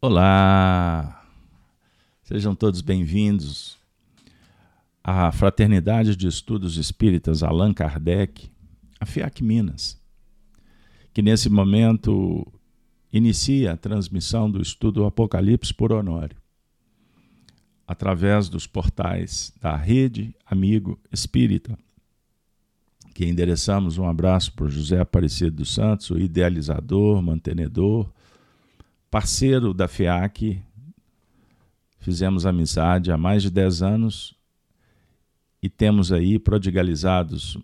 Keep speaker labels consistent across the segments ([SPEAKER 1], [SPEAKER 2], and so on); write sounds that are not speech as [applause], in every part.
[SPEAKER 1] Olá! Sejam todos bem-vindos à Fraternidade de Estudos Espíritas Allan Kardec, a FIAC Minas, que nesse momento inicia a transmissão do estudo Apocalipse por Honório, através dos portais da Rede Amigo Espírita, que endereçamos um abraço para José Aparecido dos Santos, o idealizador, mantenedor, parceiro da FEAC, fizemos amizade há mais de 10 anos e temos aí prodigalizados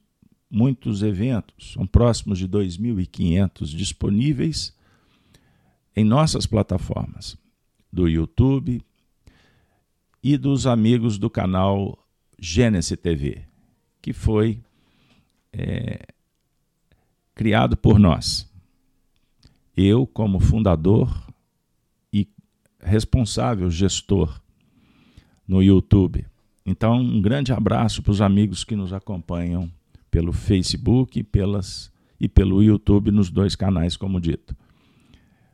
[SPEAKER 1] muitos eventos, são próximos de 2.500 disponíveis em nossas plataformas do YouTube e dos amigos do canal Gênesis TV, que foi é, criado por nós. Eu, como fundador, responsável, gestor no YouTube. Então, um grande abraço para os amigos que nos acompanham pelo Facebook pelas, e pelo YouTube nos dois canais, como dito.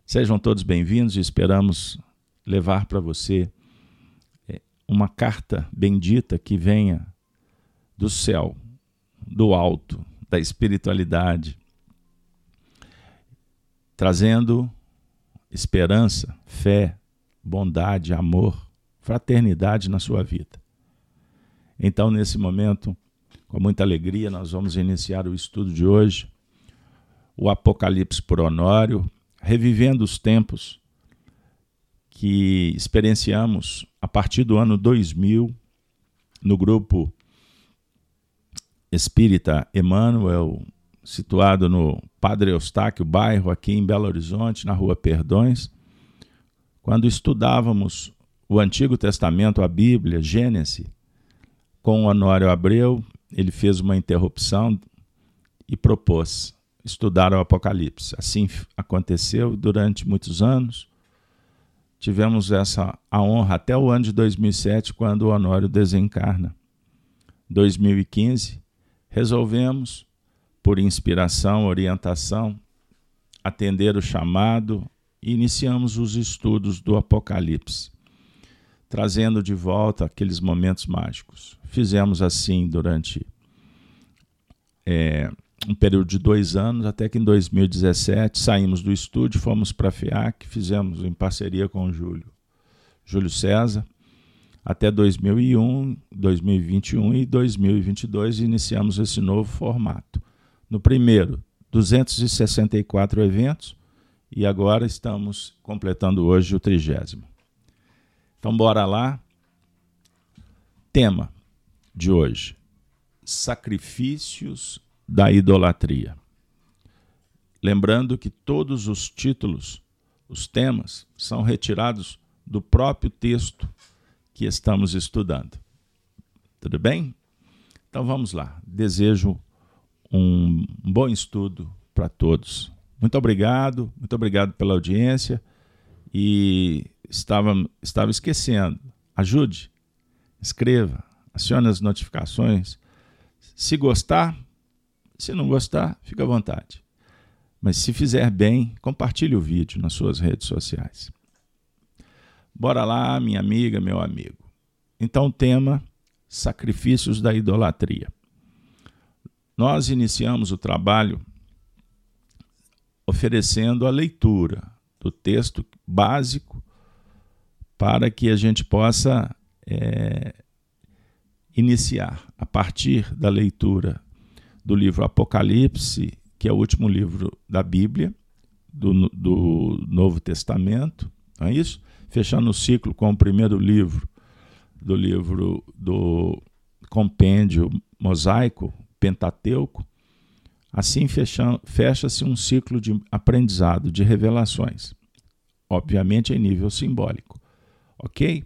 [SPEAKER 1] Sejam todos bem-vindos e esperamos levar para você é, uma carta bendita que venha do céu, do alto, da espiritualidade, trazendo esperança, fé, bondade, amor, fraternidade na sua vida. Então, nesse momento, com muita alegria, nós vamos iniciar o estudo de hoje, o Apocalipse por Honório, revivendo os tempos que experienciamos a partir do ano 2000 no grupo Espírita Emmanuel, situado no Padre Eustáquio, bairro aqui em Belo Horizonte, na rua Perdões quando estudávamos o Antigo Testamento, a Bíblia, Gênesis, com Honório Abreu, ele fez uma interrupção e propôs estudar o Apocalipse. Assim aconteceu durante muitos anos. Tivemos essa a honra até o ano de 2007, quando o Honório desencarna. 2015, resolvemos, por inspiração, orientação, atender o chamado, iniciamos os estudos do Apocalipse, trazendo de volta aqueles momentos mágicos. Fizemos assim durante é, um período de dois anos, até que em 2017 saímos do estúdio, fomos para a FIAC, fizemos em parceria com o Júlio, Júlio César, até 2001, 2021 e 2022 iniciamos esse novo formato. No primeiro, 264 eventos, e agora estamos completando hoje o trigésimo. Então, bora lá. Tema de hoje: sacrifícios da idolatria. Lembrando que todos os títulos, os temas, são retirados do próprio texto que estamos estudando. Tudo bem? Então vamos lá. Desejo um bom estudo para todos. Muito obrigado, muito obrigado pela audiência. E estava, estava esquecendo. Ajude, escreva, acione as notificações. Se gostar, se não gostar, fica à vontade. Mas se fizer bem, compartilhe o vídeo nas suas redes sociais. Bora lá, minha amiga, meu amigo. Então, o tema: sacrifícios da idolatria. Nós iniciamos o trabalho oferecendo a leitura do texto básico para que a gente possa é, iniciar a partir da leitura do livro Apocalipse, que é o último livro da Bíblia, do, do Novo Testamento, não é isso? Fechando o ciclo com o primeiro livro do livro do compêndio mosaico, Pentateuco, Assim fecha-se um ciclo de aprendizado, de revelações, obviamente em nível simbólico. Ok?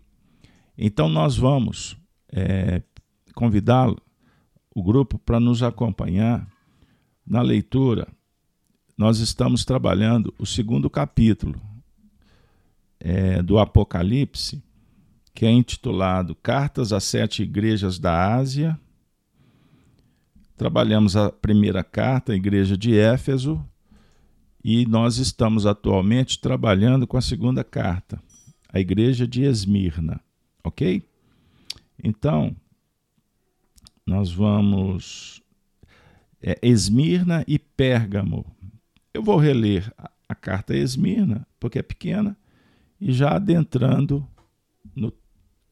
[SPEAKER 1] Então nós vamos é, convidá-lo, o grupo, para nos acompanhar na leitura. Nós estamos trabalhando o segundo capítulo é, do Apocalipse, que é intitulado Cartas às Sete Igrejas da Ásia Trabalhamos a primeira carta, a igreja de Éfeso, E nós estamos atualmente trabalhando com a segunda carta, a igreja de Esmirna, ok? Então, nós vamos. É, Esmirna e Pérgamo. Eu vou reler a, a carta Esmirna, porque é pequena, e já adentrando no,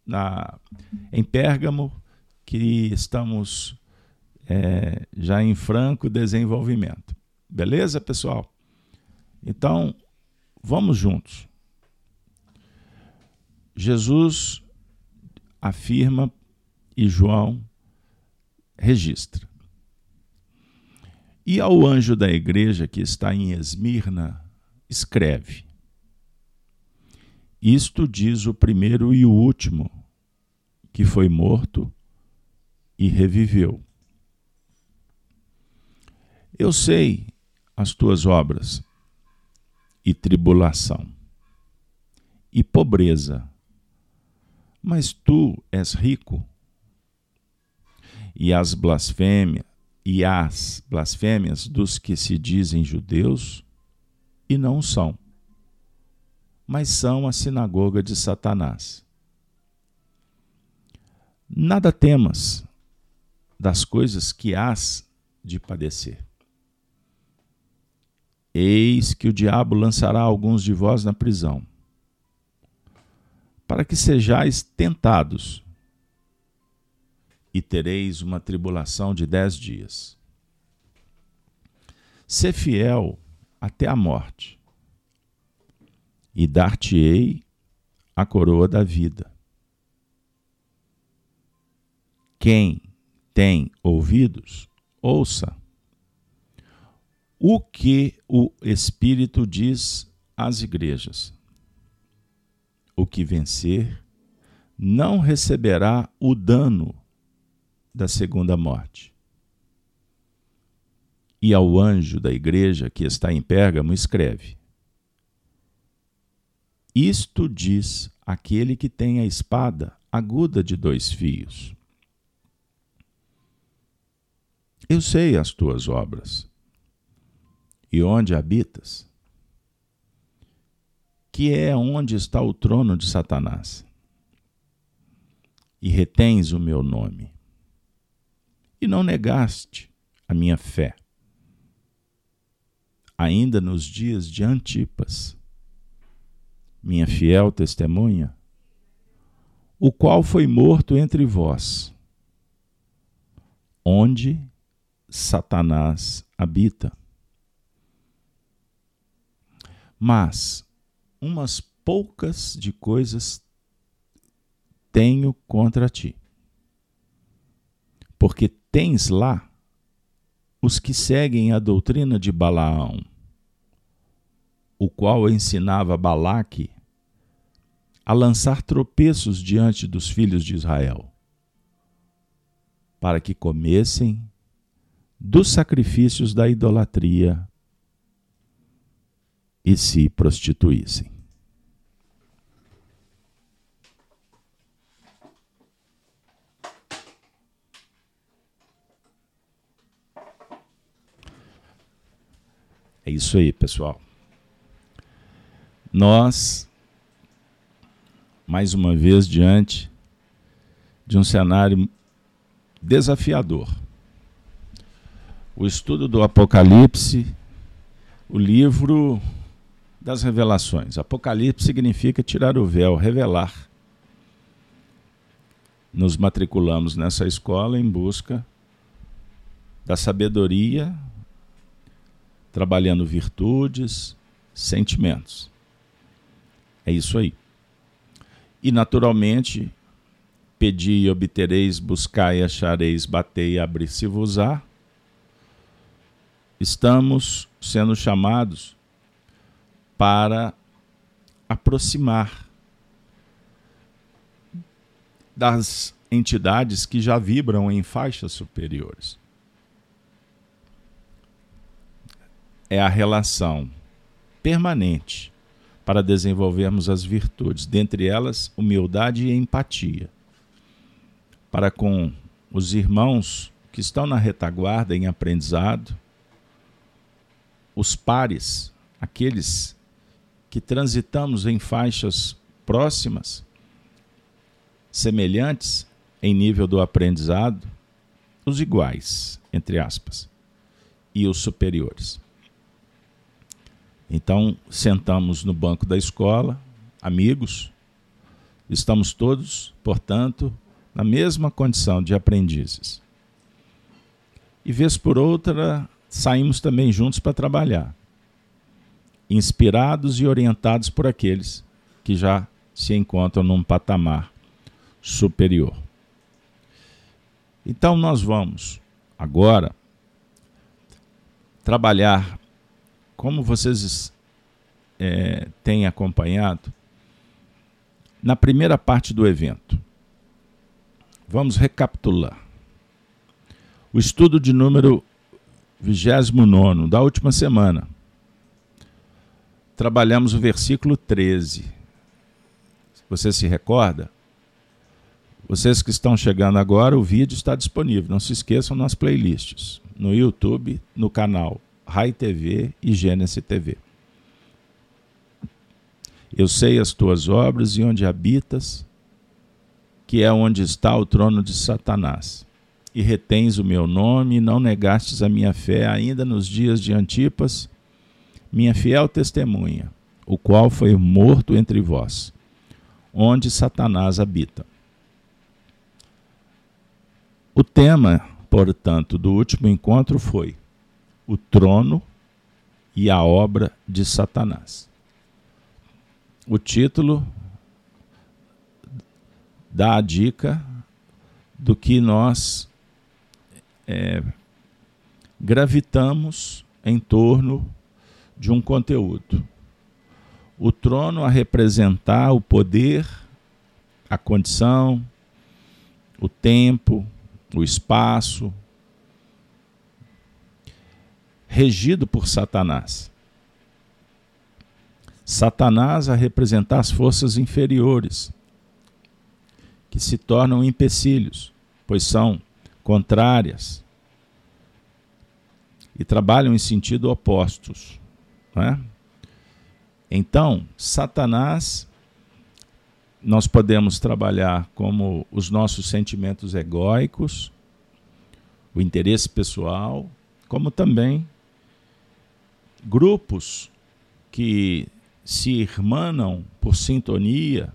[SPEAKER 1] na, em Pérgamo, que estamos é, já em franco desenvolvimento. Beleza, pessoal? Então, vamos juntos. Jesus afirma e João registra. E ao anjo da igreja que está em Esmirna, escreve: Isto diz o primeiro e o último, que foi morto e reviveu. Eu sei as tuas obras e tribulação e pobreza, mas tu és rico. E as blasfêmias e as blasfêmias dos que se dizem judeus e não são, mas são a sinagoga de Satanás. Nada temas das coisas que hás de padecer. Eis que o diabo lançará alguns de vós na prisão, para que sejais tentados, e tereis uma tribulação de dez dias. Sê fiel até a morte, e dar-te-ei a coroa da vida. Quem tem ouvidos, ouça o que o Espírito diz às igrejas. O que vencer não receberá o dano da segunda morte. E ao anjo da igreja que está em Pérgamo, escreve: Isto diz aquele que tem a espada aguda de dois fios. Eu sei as tuas obras e onde habitas, que é onde está o trono de Satanás, e retens o meu nome, e não negaste a minha fé, ainda nos dias de Antipas, minha fiel testemunha, o qual foi morto entre vós, onde Satanás habita mas umas poucas de coisas tenho contra ti. Porque tens lá os que seguem a doutrina de Balaão, o qual ensinava Balaque a lançar tropeços diante dos filhos de Israel, para que comessem dos sacrifícios da idolatria e se prostituíssem. É isso aí, pessoal. Nós, mais uma vez, diante de um cenário desafiador. O estudo do Apocalipse, o livro das revelações. Apocalipse significa tirar o véu, revelar. Nos matriculamos nessa escola em busca da sabedoria, trabalhando virtudes, sentimentos. É isso aí. E naturalmente, pedi e obtereis, buscai e achareis, batei e abrir-se-vos-á. Estamos sendo chamados para aproximar das entidades que já vibram em faixas superiores. É a relação permanente para desenvolvermos as virtudes, dentre elas humildade e empatia, para com os irmãos que estão na retaguarda em aprendizado, os pares aqueles que transitamos em faixas próximas, semelhantes em nível do aprendizado, os iguais, entre aspas, e os superiores. Então, sentamos no banco da escola, amigos, estamos todos, portanto, na mesma condição de aprendizes. E vez por outra, saímos também juntos para trabalhar, inspirados e orientados por aqueles que já se encontram num patamar superior. Então, nós vamos agora trabalhar como vocês é, têm acompanhado, na primeira parte do evento, vamos recapitular. O estudo de número 29 da última semana. Trabalhamos o versículo 13. Você se recorda? Vocês que estão chegando agora, o vídeo está disponível. Não se esqueçam nas playlists, no YouTube, no canal Rai TV e Gênesis TV. Eu sei as tuas obras e onde habitas, que é onde está o trono de Satanás. E retens o meu nome e não negastes a minha fé ainda nos dias de Antipas, minha fiel testemunha, o qual foi morto entre vós, onde Satanás habita. O tema, portanto, do último encontro foi o trono e a obra de Satanás. O título dá a dica do que nós é, gravitamos em torno de um conteúdo. O trono a representar o poder, a condição, o tempo, o espaço, regido por Satanás. Satanás a representar as forças inferiores, que se tornam empecilhos, pois são contrárias e trabalham em sentido opostos. É? Então, Satanás, nós podemos trabalhar como os nossos sentimentos egóicos, o interesse pessoal, como também grupos que se irmanam por sintonia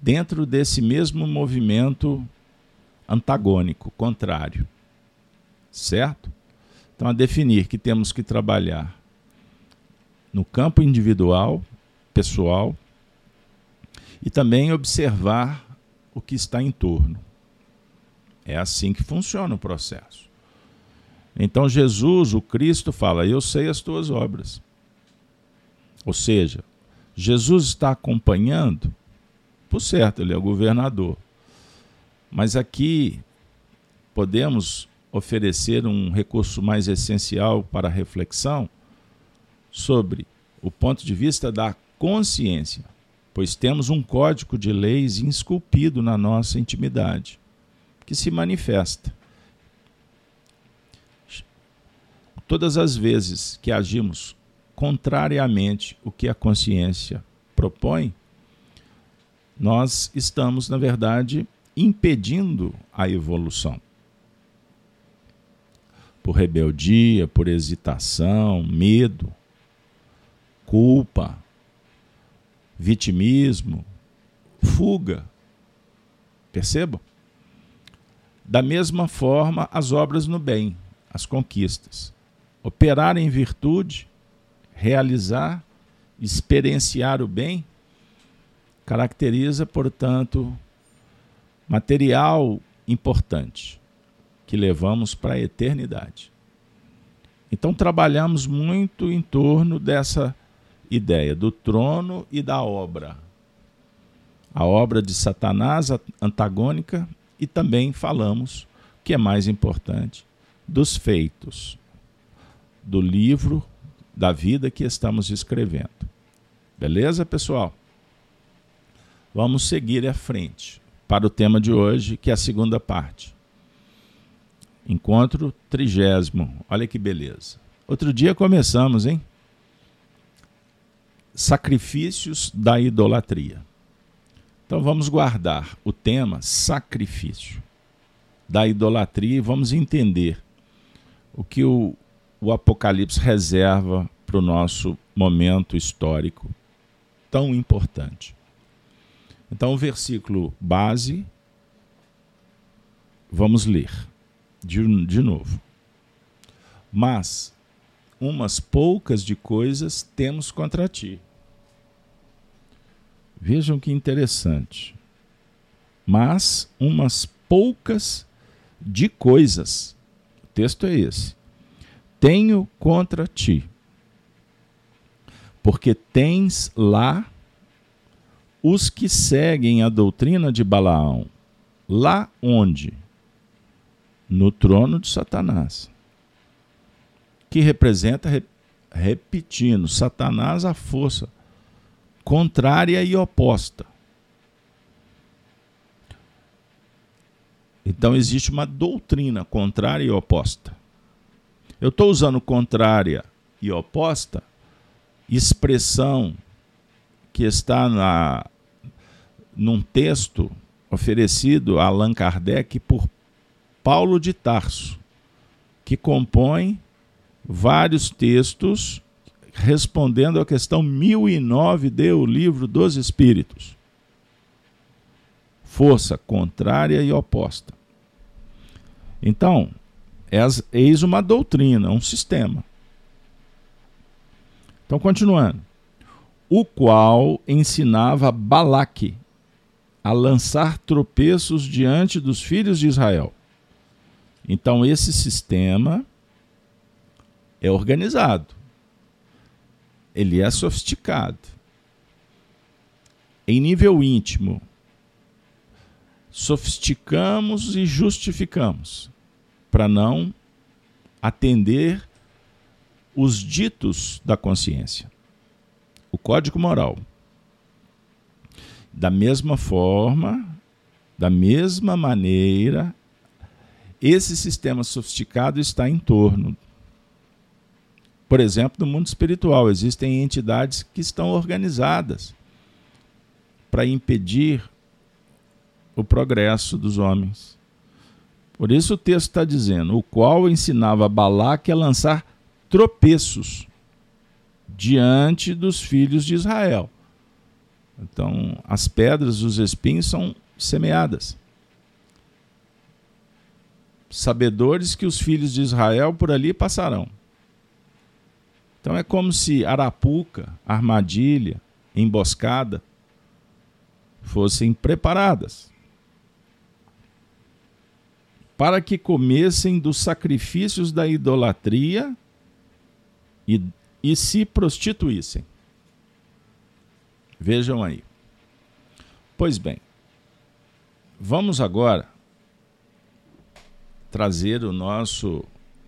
[SPEAKER 1] dentro desse mesmo movimento antagônico, contrário. Certo? Então, a definir que temos que trabalhar no campo individual, pessoal, e também observar o que está em torno. É assim que funciona o processo. Então Jesus, o Cristo, fala: Eu sei as tuas obras. Ou seja, Jesus está acompanhando, por certo, ele é o governador. Mas aqui podemos oferecer um recurso mais essencial para a reflexão sobre o ponto de vista da consciência, pois temos um código de leis esculpido na nossa intimidade, que se manifesta Todas as vezes que agimos contrariamente o que a consciência propõe, nós estamos, na verdade, impedindo a evolução. Por rebeldia, por hesitação, medo, culpa, vitimismo, fuga. Percebam? Da mesma forma, as obras no bem, as conquistas operar em virtude, realizar, experienciar o bem, caracteriza, portanto, material importante que levamos para a eternidade. Então, trabalhamos muito em torno dessa ideia do trono e da obra. A obra de Satanás antagônica e também falamos, que é mais importante, dos feitos, do livro da vida que estamos escrevendo. Beleza, pessoal? Vamos seguir à frente para o tema de hoje, que é a segunda parte. Encontro trigésimo. Olha que beleza. Outro dia começamos, hein? sacrifícios da idolatria. Então vamos guardar o tema sacrifício da idolatria e vamos entender o que o, o Apocalipse reserva para o nosso momento histórico tão importante. Então, o versículo base, vamos ler de, de novo. Mas umas poucas de coisas temos contra ti. Vejam que interessante. Mas umas poucas de coisas. O texto é esse. Tenho contra ti. Porque tens lá os que seguem a doutrina de Balaão. Lá onde? No trono de Satanás que representa, repetindo, Satanás a força contrária e oposta. Então existe uma doutrina contrária e oposta. Eu estou usando contrária e oposta, expressão que está na, num texto oferecido a Allan Kardec por Paulo de Tarso, que compõe vários textos respondendo à questão 1009 do livro dos Espíritos. Força contrária e oposta. Então, eis uma doutrina, um sistema. Então, continuando. O qual ensinava Balaque a lançar tropeços diante dos filhos de Israel. Então, esse sistema é organizado. Ele é sofisticado. Em nível íntimo, sofisticamos e justificamos para não atender os ditos da consciência. O código moral. Da mesma forma, da mesma maneira, esse sistema sofisticado está em torno por exemplo, no mundo espiritual, existem entidades que estão organizadas para impedir o progresso dos homens. Por isso o texto está dizendo: o qual ensinava Balaque a lançar tropeços diante dos filhos de Israel. Então, as pedras, os espinhos são semeadas. Sabedores que os filhos de Israel por ali passarão. Então é como se arapuca, armadilha, emboscada fossem preparadas para que comessem dos sacrifícios da idolatria e, e se prostituíssem. Vejam aí. Pois bem, vamos agora trazer o nosso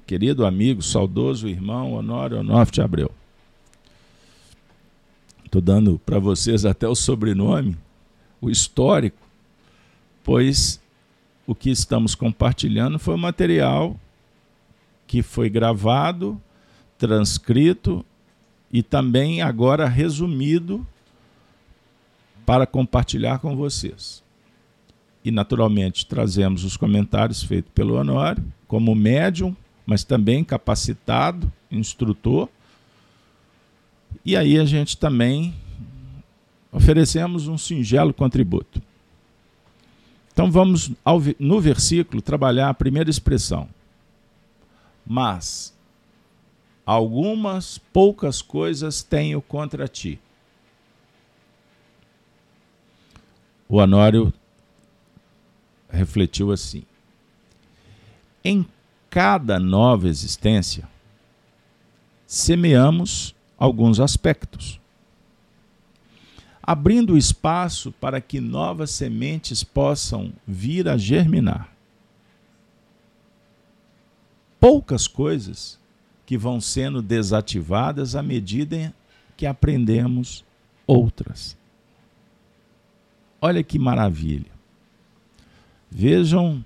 [SPEAKER 1] querido amigo, saudoso irmão Honório Onofre Abreu. Estou dando para vocês até o sobrenome, o histórico, pois o que estamos compartilhando foi o material que foi gravado, transcrito e também agora resumido para compartilhar com vocês. E naturalmente trazemos os comentários feitos pelo Honório como médium mas também capacitado, instrutor. E aí a gente também oferecemos um singelo contributo. Então vamos ao, no versículo trabalhar a primeira expressão. Mas algumas poucas coisas tenho contra ti. O Anório refletiu assim: Em cada nova existência, semeamos alguns aspectos, abrindo espaço para que novas sementes possam vir a germinar. Poucas coisas que vão sendo desativadas à medida que aprendemos outras. Olha que maravilha. Vejam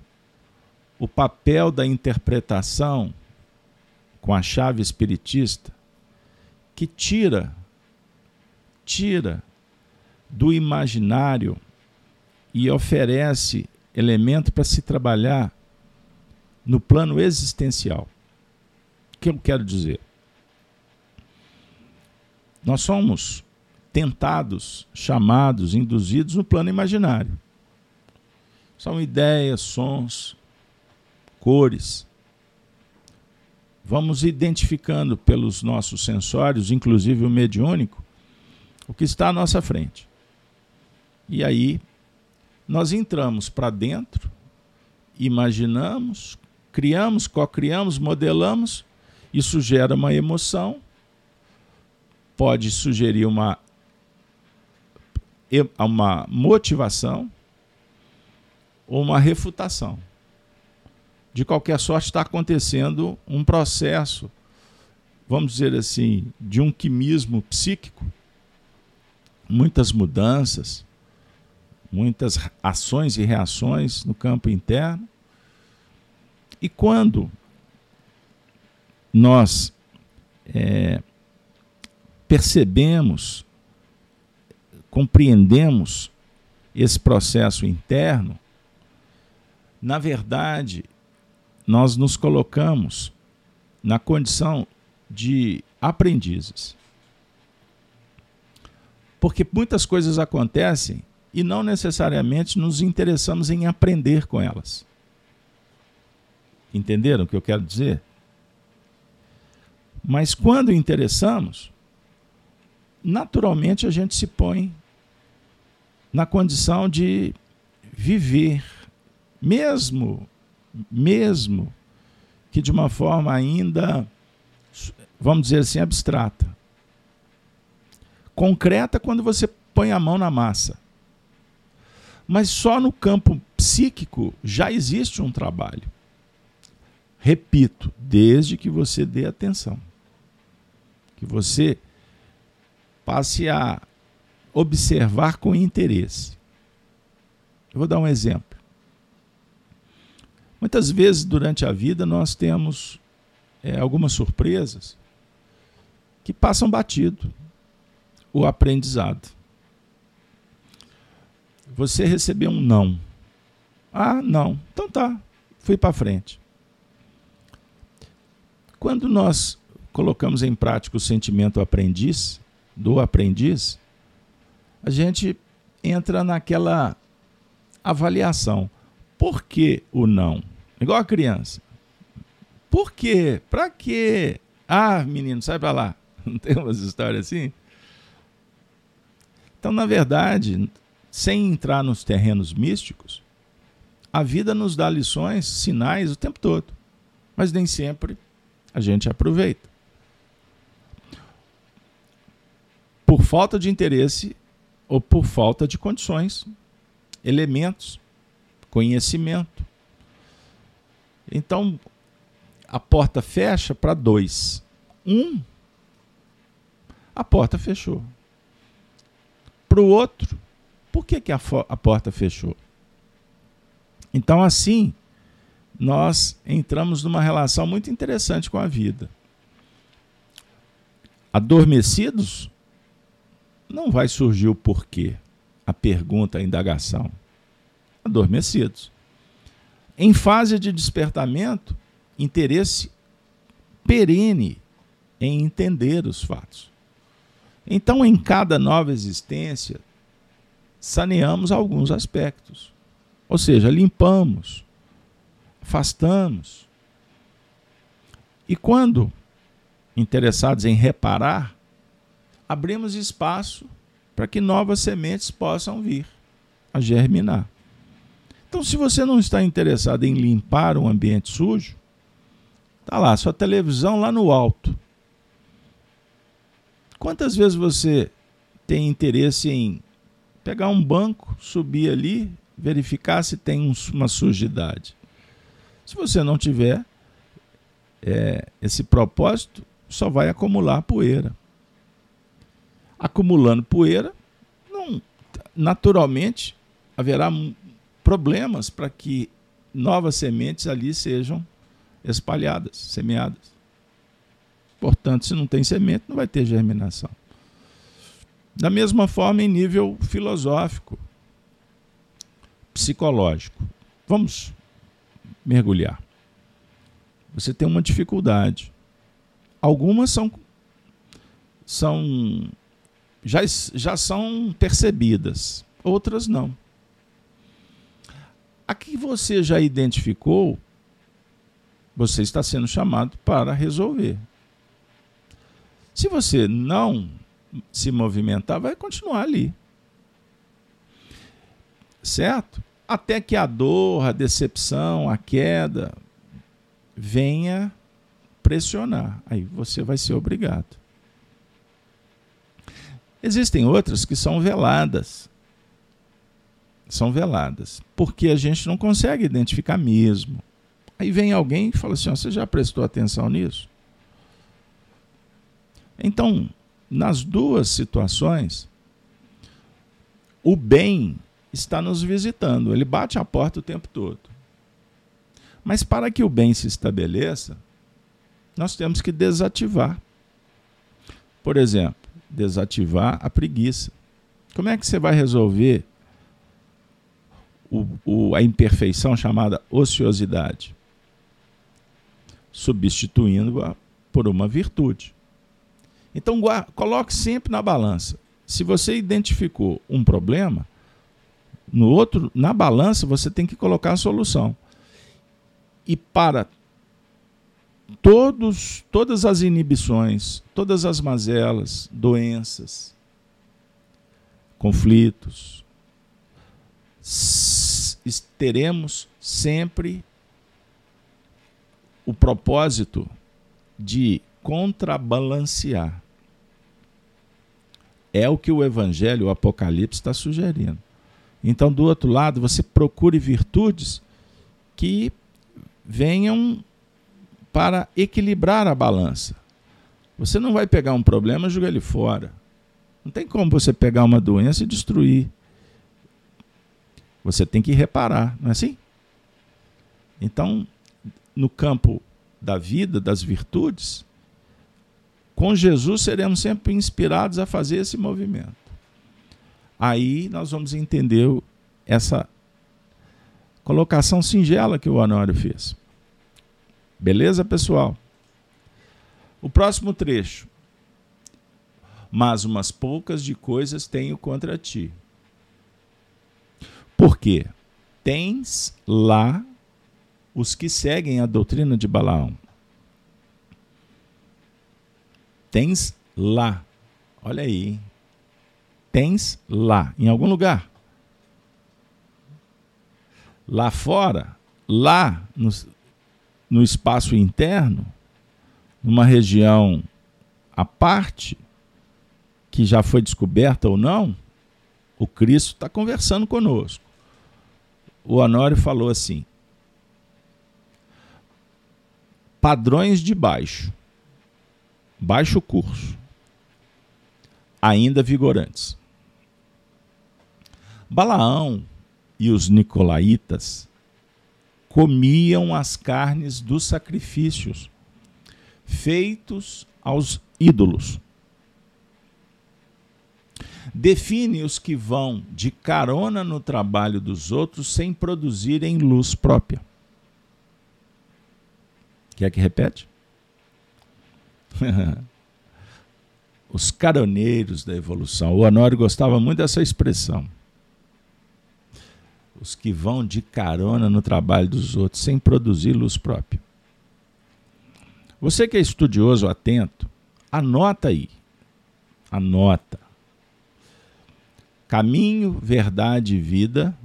[SPEAKER 1] o papel da interpretação com a chave espiritista que tira tira do imaginário e oferece elemento para se trabalhar no plano existencial. O que eu quero dizer? Nós somos tentados, chamados, induzidos no plano imaginário. São ideias, sons, cores. Vamos identificando pelos nossos sensórios, inclusive o mediúnico, o que está à nossa frente. E aí nós entramos para dentro, imaginamos, criamos, co-criamos, modelamos, isso gera uma emoção, pode sugerir uma, uma motivação uma refutação. De qualquer sorte, está acontecendo um processo, vamos dizer assim, de um quimismo psíquico, muitas mudanças, muitas ações e reações no campo interno. E quando nós é, percebemos, compreendemos esse processo interno, na verdade, nós nos colocamos na condição de aprendizes. Porque muitas coisas acontecem e não necessariamente nos interessamos em aprender com elas. Entenderam o que eu quero dizer? Mas quando interessamos, naturalmente a gente se põe na condição de viver, mesmo, mesmo que de uma forma ainda, vamos dizer assim, abstrata. Concreta quando você põe a mão na massa. Mas só no campo psíquico já existe um trabalho. Repito, desde que você dê atenção. Que você passe a observar com interesse. Eu vou dar um exemplo. Muitas vezes durante a vida nós temos é, algumas surpresas que passam batido o aprendizado. Você recebeu um não. Ah, não. Então tá. Fui para frente. Quando nós colocamos em prática o sentimento aprendiz, do aprendiz, a gente entra naquela avaliação. Por que o não? Igual a criança. Por quê? Para quê? Ah, menino, sai para lá. [laughs] Não tem umas histórias assim? Então, na verdade, sem entrar nos terrenos místicos, a vida nos dá lições, sinais o tempo todo, mas nem sempre a gente aproveita. Por falta de interesse ou por falta de condições, elementos, conhecimento. Então, a porta fecha para dois. Um, a porta fechou. Para o outro, por que, que a, a porta fechou? Então, assim, nós entramos numa relação muito interessante com a vida. Adormecidos, não vai surgir o porquê, a pergunta, a indagação. Adormecidos. Em fase de despertamento, interesse perene em entender os fatos. Então, em cada nova existência, saneamos alguns aspectos. Ou seja, limpamos, afastamos. E quando interessados em reparar, abrimos espaço para que novas sementes possam vir a germinar. Então, se você não está interessado em limpar um ambiente sujo, tá lá, sua televisão lá no alto. Quantas vezes você tem interesse em pegar um banco, subir ali, verificar se tem uma sujidade. Se você não tiver é, esse propósito, só vai acumular poeira. Acumulando poeira, não, naturalmente haverá problemas para que novas sementes ali sejam espalhadas, semeadas. Portanto, se não tem semente, não vai ter germinação. Da mesma forma, em nível filosófico, psicológico. Vamos mergulhar. Você tem uma dificuldade. Algumas são, são já, já são percebidas, outras não. A que você já identificou, você está sendo chamado para resolver. Se você não se movimentar, vai continuar ali. Certo? Até que a dor, a decepção, a queda venha pressionar. Aí você vai ser obrigado. Existem outras que são veladas. São veladas, porque a gente não consegue identificar mesmo. Aí vem alguém e fala assim: você já prestou atenção nisso? Então, nas duas situações, o bem está nos visitando, ele bate a porta o tempo todo. Mas para que o bem se estabeleça, nós temos que desativar. Por exemplo, desativar a preguiça. Como é que você vai resolver o, o, a imperfeição chamada ociosidade? Substituindo-a por uma virtude. Então, coloque sempre na balança. Se você identificou um problema, no outro, na balança, você tem que colocar a solução. E para todos, todas as inibições, todas as mazelas, doenças, conflitos, teremos sempre o propósito de contrabalancear. É o que o Evangelho, o Apocalipse, está sugerindo. Então, do outro lado, você procure virtudes que venham para equilibrar a balança. Você não vai pegar um problema e jogar ele fora. Não tem como você pegar uma doença e destruir. Você tem que reparar, não é assim? Então, no campo da vida, das virtudes, com Jesus seremos sempre inspirados a fazer esse movimento. Aí nós vamos entender essa colocação singela que o Honório fez. Beleza, pessoal? O próximo trecho. Mas umas poucas de coisas tenho contra ti. Por quê? Tens lá os que seguem a doutrina de Balaão. Tens lá. Olha aí. Tens lá. Em algum lugar. Lá fora. Lá no, no espaço interno, numa região à parte, que já foi descoberta ou não, o Cristo está conversando conosco. O Honório falou assim: padrões de baixo, baixo curso, ainda vigorantes. Balaão e os nicolaítas comiam as carnes dos sacrifícios feitos aos ídolos. Define os que vão de carona no trabalho dos outros sem produzirem luz própria. Quer que repete? [laughs] os caroneiros da evolução. O Honório gostava muito dessa expressão os que vão de carona no trabalho dos outros sem produzir luz própria. Você que é estudioso, atento, anota aí. Anota. Caminho, verdade e vida.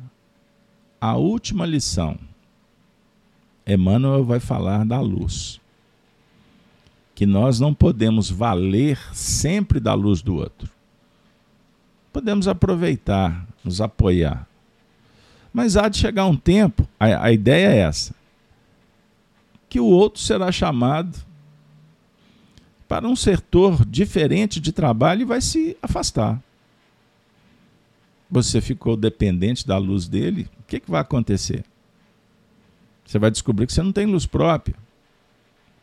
[SPEAKER 1] A última lição. Emmanuel vai falar da luz. Que nós não podemos valer sempre da luz do outro. Podemos aproveitar, nos apoiar, mas há de chegar um tempo, a, a ideia é essa, que o outro será chamado para um setor diferente de trabalho e vai se afastar. Você ficou dependente da luz dele, o que, que vai acontecer? Você vai descobrir que você não tem luz própria.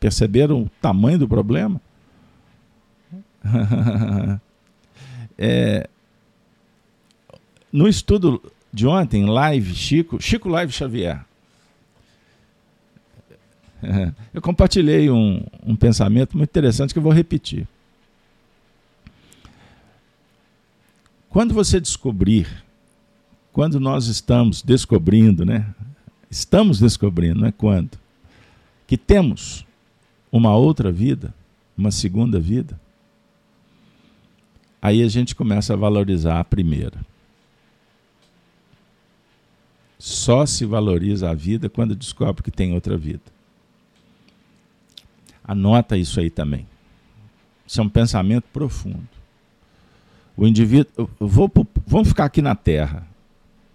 [SPEAKER 1] Perceberam o tamanho do problema? [laughs] É, no estudo de ontem, live, Chico, Chico Live Xavier, [laughs] eu compartilhei um, um pensamento muito interessante que eu vou repetir. Quando você descobrir, quando nós estamos descobrindo, né? Estamos descobrindo, não é quando? Que temos uma outra vida, uma segunda vida, aí a gente começa a valorizar a primeira. Só se valoriza a vida quando descobre que tem outra vida. Anota isso aí também. Isso é um pensamento profundo. O indivíduo, vou, vamos ficar aqui na Terra.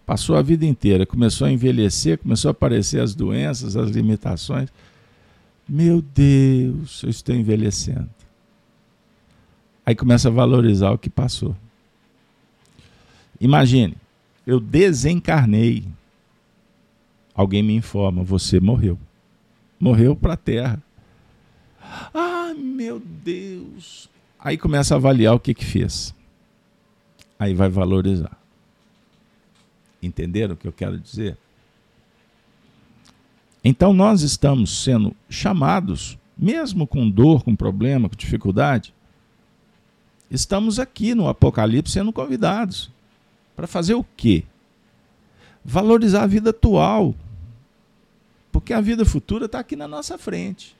[SPEAKER 1] Passou a vida inteira, começou a envelhecer, começou a aparecer as doenças, as limitações. Meu Deus, eu estou envelhecendo. Aí começa a valorizar o que passou. Imagine, eu desencarnei. Alguém me informa, você morreu. Morreu para a terra. Ah, meu Deus. Aí começa a avaliar o que que fez. Aí vai valorizar. Entenderam o que eu quero dizer? Então nós estamos sendo chamados, mesmo com dor, com problema, com dificuldade, estamos aqui no Apocalipse sendo convidados para fazer o quê? Valorizar a vida atual. Porque a vida futura está aqui na nossa frente.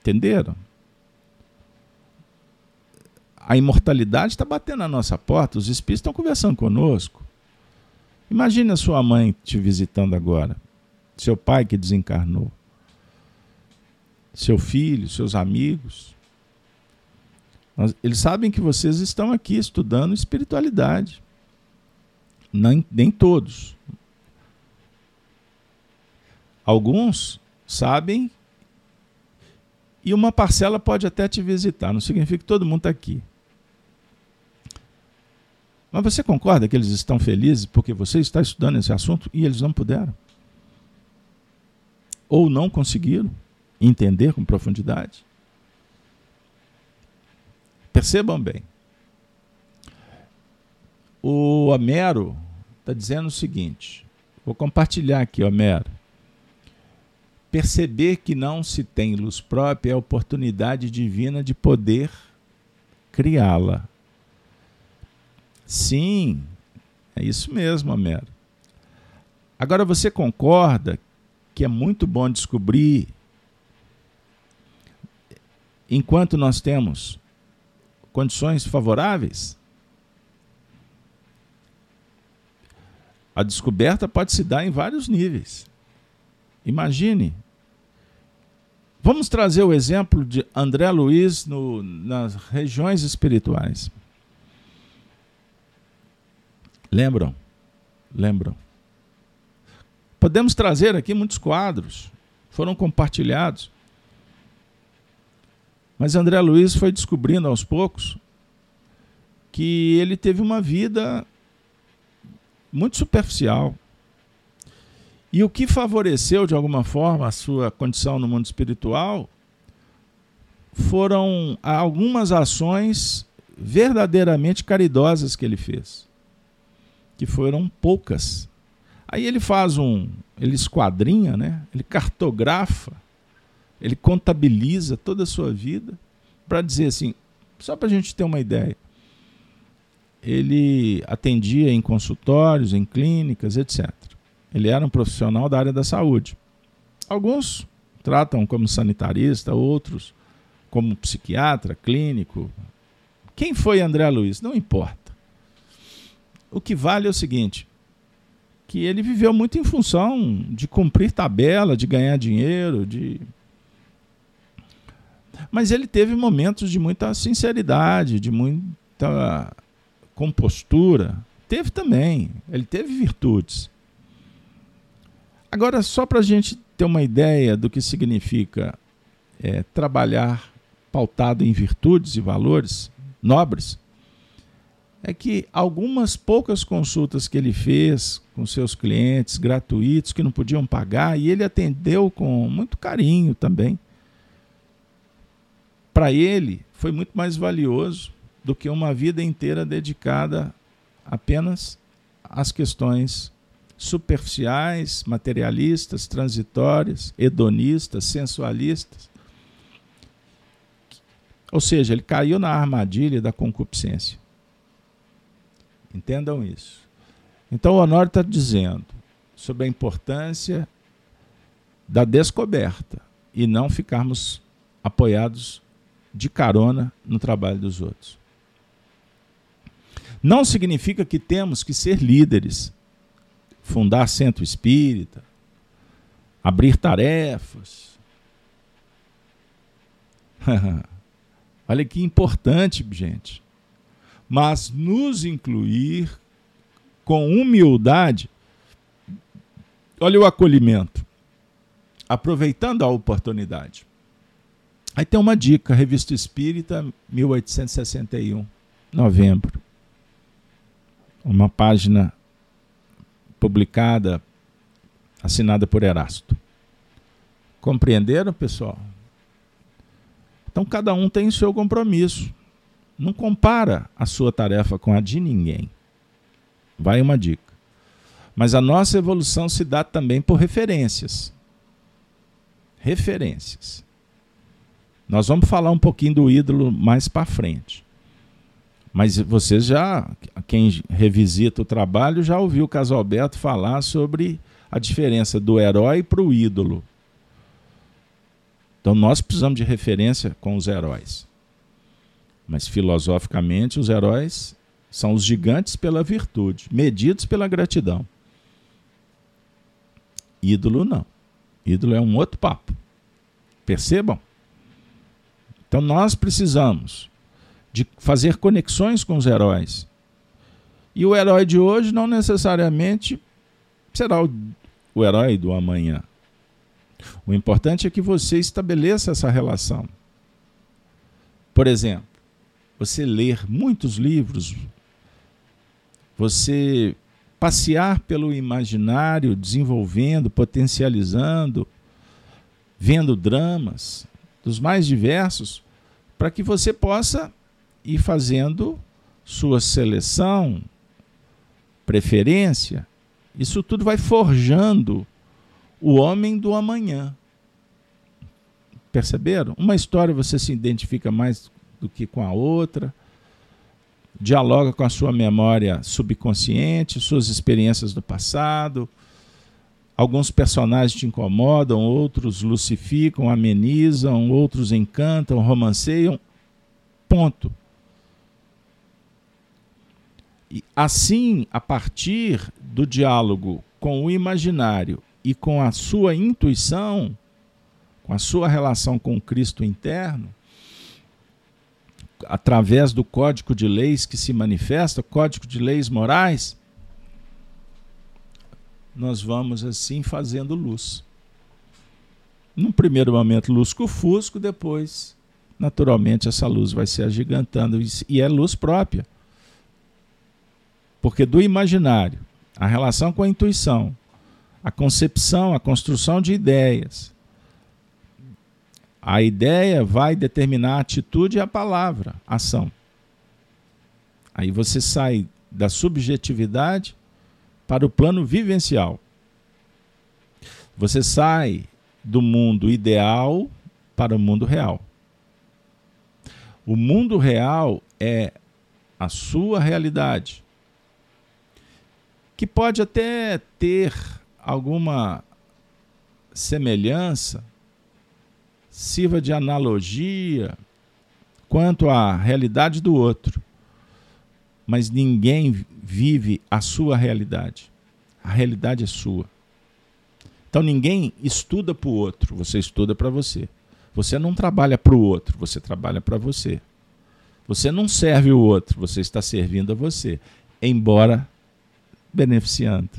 [SPEAKER 1] Entenderam? A imortalidade está batendo na nossa porta, os espíritos estão conversando conosco. Imagine a sua mãe te visitando agora, seu pai que desencarnou, seu filho, seus amigos. Eles sabem que vocês estão aqui estudando espiritualidade. Nem, nem todos. Alguns sabem e uma parcela pode até te visitar, não significa que todo mundo está aqui. Mas você concorda que eles estão felizes porque você está estudando esse assunto e eles não puderam? Ou não conseguiram entender com profundidade? Percebam bem. O Homero está dizendo o seguinte: vou compartilhar aqui, Homero. Perceber que não se tem luz própria é a oportunidade divina de poder criá-la. Sim, é isso mesmo, Homero. Agora você concorda que é muito bom descobrir, enquanto nós temos condições favoráveis? A descoberta pode se dar em vários níveis. Imagine Vamos trazer o exemplo de André Luiz no, nas regiões espirituais. Lembram? Lembram? Podemos trazer aqui muitos quadros, foram compartilhados. Mas André Luiz foi descobrindo aos poucos que ele teve uma vida muito superficial. E o que favoreceu, de alguma forma, a sua condição no mundo espiritual foram algumas ações verdadeiramente caridosas que ele fez, que foram poucas. Aí ele faz um, ele esquadrinha, né? ele cartografa, ele contabiliza toda a sua vida para dizer assim, só para a gente ter uma ideia. Ele atendia em consultórios, em clínicas, etc. Ele era um profissional da área da saúde. Alguns tratam como sanitarista, outros como psiquiatra, clínico. Quem foi André Luiz? Não importa. O que vale é o seguinte: que ele viveu muito em função de cumprir tabela, de ganhar dinheiro, de mas ele teve momentos de muita sinceridade, de muita compostura. Teve também. Ele teve virtudes. Agora, só para a gente ter uma ideia do que significa é, trabalhar pautado em virtudes e valores nobres, é que algumas poucas consultas que ele fez com seus clientes gratuitos que não podiam pagar, e ele atendeu com muito carinho também. Para ele, foi muito mais valioso do que uma vida inteira dedicada apenas às questões superficiais, materialistas, transitórias, hedonistas, sensualistas. Ou seja, ele caiu na armadilha da concupiscência. Entendam isso. Então o Honório está dizendo sobre a importância da descoberta e não ficarmos apoiados de carona no trabalho dos outros. Não significa que temos que ser líderes, fundar centro espírita, abrir tarefas. [laughs] Olha que importante, gente. Mas nos incluir com humildade. Olha o acolhimento. Aproveitando a oportunidade. Aí tem uma dica, Revista Espírita, 1861, novembro. Uma página publicada, assinada por Erasto. Compreenderam, pessoal? Então cada um tem o seu compromisso. Não compara a sua tarefa com a de ninguém. Vai uma dica. Mas a nossa evolução se dá também por referências. Referências. Nós vamos falar um pouquinho do ídolo mais para frente. Mas vocês já, quem revisita o trabalho, já ouviu o Casalberto falar sobre a diferença do herói para o ídolo. Então nós precisamos de referência com os heróis. Mas filosoficamente, os heróis são os gigantes pela virtude, medidos pela gratidão. Ídolo não. Ídolo é um outro papo. Percebam? Então nós precisamos de fazer conexões com os heróis. E o herói de hoje não necessariamente será o, o herói do amanhã. O importante é que você estabeleça essa relação. Por exemplo, você ler muitos livros, você passear pelo imaginário, desenvolvendo, potencializando, vendo dramas dos mais diversos, para que você possa ir fazendo sua seleção, preferência. Isso tudo vai forjando o homem do amanhã. Perceberam? Uma história você se identifica mais do que com a outra, dialoga com a sua memória subconsciente, suas experiências do passado. Alguns personagens te incomodam, outros lucificam, amenizam, outros encantam, romanceiam. Ponto. E assim, a partir do diálogo com o imaginário e com a sua intuição, com a sua relação com o Cristo interno, através do código de leis que se manifesta, código de leis morais, nós vamos assim fazendo luz. Num primeiro momento, lusco-fusco, depois, naturalmente, essa luz vai se agigantando e é luz própria. Porque do imaginário, a relação com a intuição, a concepção, a construção de ideias, a ideia vai determinar a atitude e a palavra, a ação. Aí você sai da subjetividade para o plano vivencial. Você sai do mundo ideal para o mundo real. O mundo real é a sua realidade, que pode até ter alguma semelhança sirva de analogia quanto à realidade do outro. Mas ninguém vive a sua realidade. A realidade é sua. Então ninguém estuda para o outro, você estuda para você. Você não trabalha para o outro, você trabalha para você. Você não serve o outro, você está servindo a você, embora beneficiando,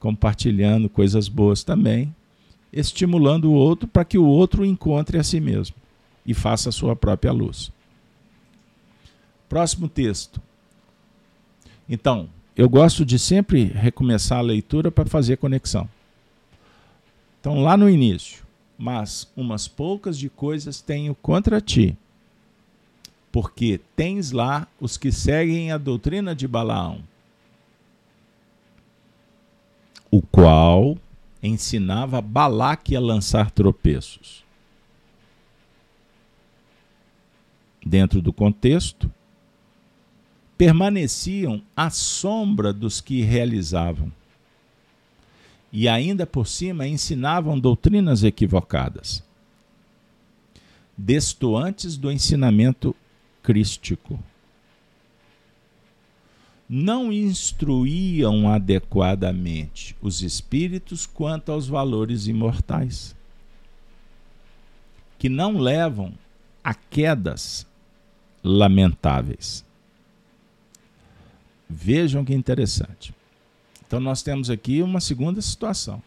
[SPEAKER 1] compartilhando coisas boas também, estimulando o outro para que o outro encontre a si mesmo e faça a sua própria luz. Próximo texto. Então, eu gosto de sempre recomeçar a leitura para fazer conexão. Então, lá no início, mas umas poucas de coisas tenho contra ti, porque tens lá os que seguem a doutrina de Balaão, o qual ensinava Balaque a lançar tropeços. Dentro do contexto, permaneciam à sombra dos que realizavam. E ainda por cima ensinavam doutrinas equivocadas, destoantes do ensinamento crístico. Não instruíam adequadamente os espíritos quanto aos valores imortais, que não levam a quedas lamentáveis. Vejam que interessante. Então, nós temos aqui uma segunda situação.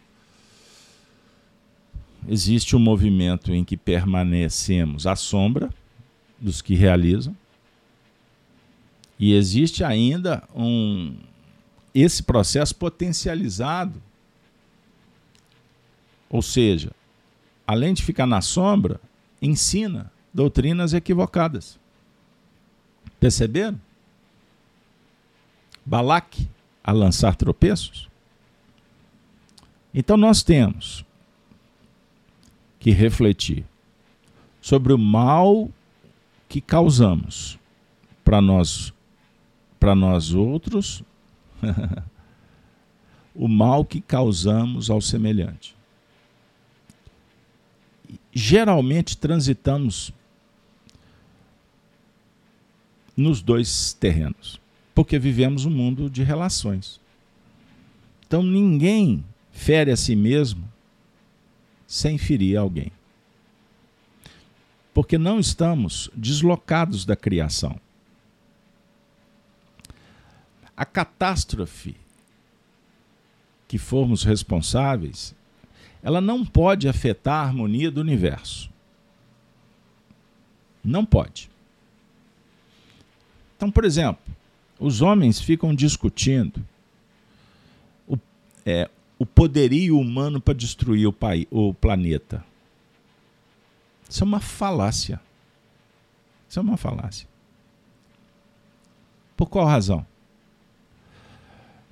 [SPEAKER 1] Existe um movimento em que permanecemos à sombra dos que realizam, e existe ainda um esse processo potencializado. Ou seja, além de ficar na sombra, ensina doutrinas equivocadas. Perceberam? Balaque a lançar tropeços? Então nós temos que refletir sobre o mal que causamos para nós para nós outros, [laughs] o mal que causamos ao semelhante. Geralmente transitamos nos dois terrenos porque vivemos um mundo de relações. Então ninguém fere a si mesmo sem ferir alguém. Porque não estamos deslocados da criação. A catástrofe que formos responsáveis, ela não pode afetar a harmonia do universo. Não pode. Então, por exemplo, os homens ficam discutindo o, é, o poderio humano para destruir o, o planeta. Isso é uma falácia. Isso é uma falácia. Por qual razão?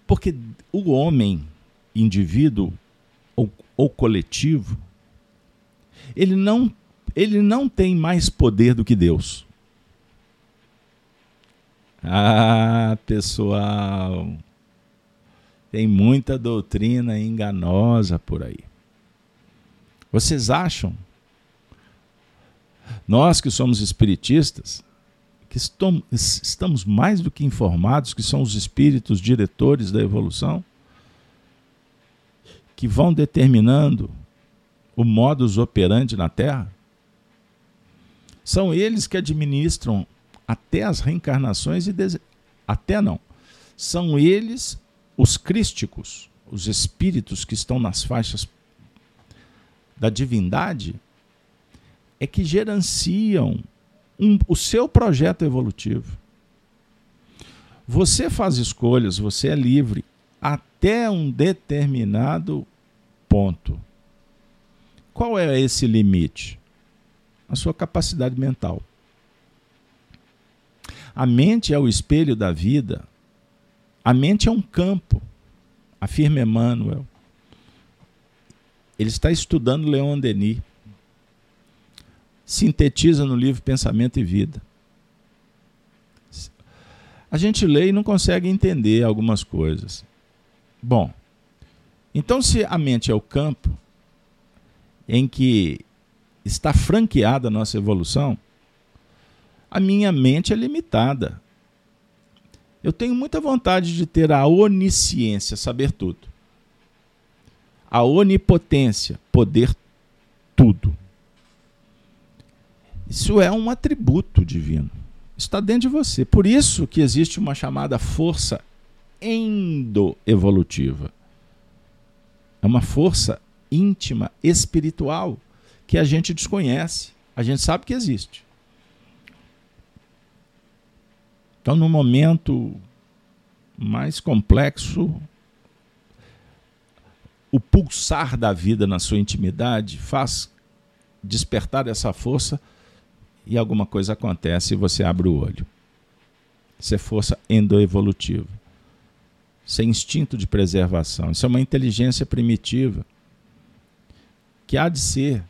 [SPEAKER 1] Porque o homem, indivíduo ou, ou coletivo, ele não, ele não tem mais poder do que Deus. Ah, pessoal, tem muita doutrina enganosa por aí. Vocês acham? Nós que somos espiritistas, que estamos mais do que informados, que são os espíritos diretores da evolução, que vão determinando o modus operandi na Terra, são eles que administram até as reencarnações e até não. São eles os crísticos, os espíritos que estão nas faixas da divindade, é que gerenciam um, o seu projeto evolutivo. Você faz escolhas, você é livre até um determinado ponto. Qual é esse limite? A sua capacidade mental. A mente é o espelho da vida. A mente é um campo, afirma Emmanuel. Ele está estudando Leon Denis. Sintetiza no livro Pensamento e Vida. A gente lê e não consegue entender algumas coisas. Bom, então se a mente é o campo em que está franqueada a nossa evolução, a minha mente é limitada. Eu tenho muita vontade de ter a onisciência, saber tudo. A onipotência, poder tudo. Isso é um atributo divino. Está dentro de você. Por isso que existe uma chamada força endoevolutiva. É uma força íntima, espiritual, que a gente desconhece. A gente sabe que existe. Então, no momento mais complexo, o pulsar da vida na sua intimidade faz despertar essa força e alguma coisa acontece e você abre o olho. Isso é força endoevolutiva. Isso é instinto de preservação. Isso é uma inteligência primitiva que há de ser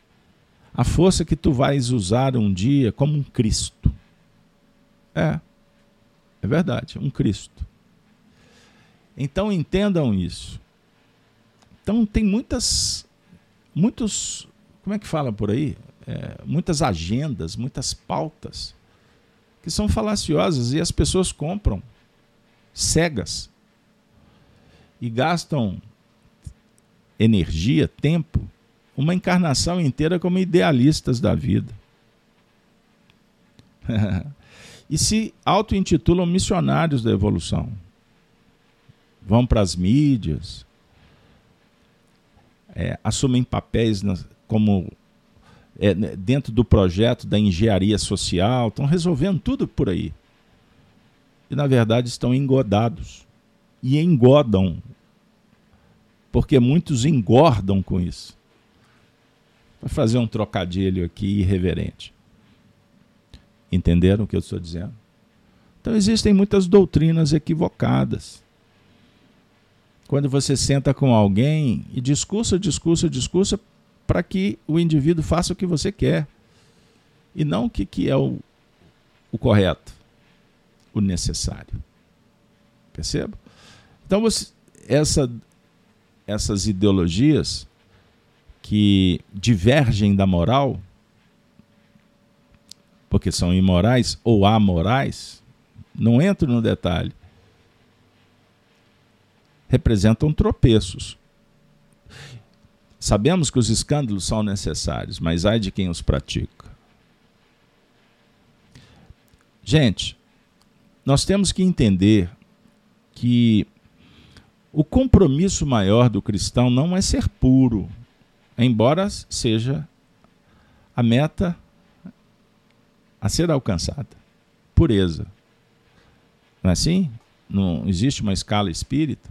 [SPEAKER 1] a força que tu vais usar um dia como um Cristo. É, é verdade, um Cristo. Então entendam isso. Então tem muitas, muitos, como é que fala por aí? É, muitas agendas, muitas pautas que são falaciosas e as pessoas compram cegas e gastam energia, tempo, uma encarnação inteira como idealistas da vida. [laughs] e se auto-intitulam missionários da evolução. Vão para as mídias, é, assumem papéis como é, né, dentro do projeto da engenharia social, estão resolvendo tudo por aí. E na verdade estão engodados. E engodam. Porque muitos engordam com isso. Para fazer um trocadilho aqui irreverente. Entenderam o que eu estou dizendo? Então existem muitas doutrinas equivocadas. Quando você senta com alguém e discursa, discursa, discursa, para que o indivíduo faça o que você quer e não o que, que é o, o correto, o necessário. Perceba? Então, você, essa, essas ideologias que divergem da moral, porque são imorais ou amorais, não entro no detalhe, representam tropeços. Sabemos que os escândalos são necessários, mas ai de quem os pratica. Gente, nós temos que entender que o compromisso maior do cristão não é ser puro, embora seja a meta a ser alcançada. Pureza. Não é assim? Não existe uma escala espírita?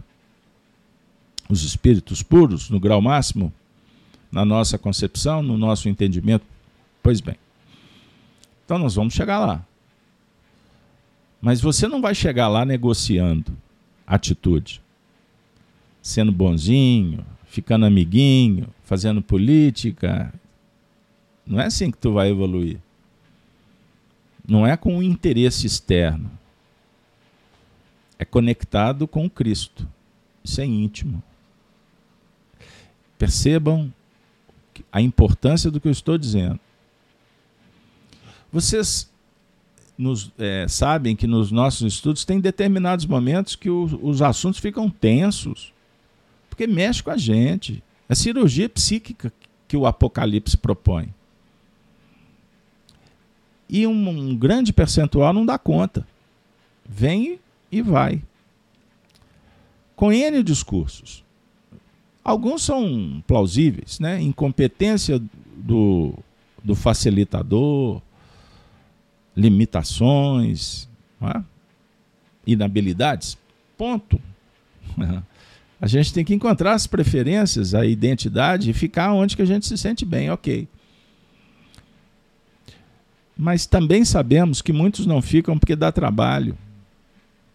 [SPEAKER 1] Os espíritos puros, no grau máximo, na nossa concepção, no nosso entendimento. Pois bem. Então nós vamos chegar lá. Mas você não vai chegar lá negociando atitude, sendo bonzinho, ficando amiguinho, fazendo política. Não é assim que tu vai evoluir. Não é com o interesse externo. É conectado com Cristo. Isso é íntimo. Percebam a importância do que eu estou dizendo. Vocês nos, é, sabem que nos nossos estudos tem determinados momentos que o, os assuntos ficam tensos, porque mexe com a gente. É cirurgia psíquica que o Apocalipse propõe. E um, um grande percentual não dá conta. Vem e vai. Com N discursos. Alguns são plausíveis, né? Incompetência do, do facilitador, limitações, é? inabilidades, ponto. [laughs] A gente tem que encontrar as preferências, a identidade e ficar onde que a gente se sente bem, ok. Mas também sabemos que muitos não ficam porque dá trabalho.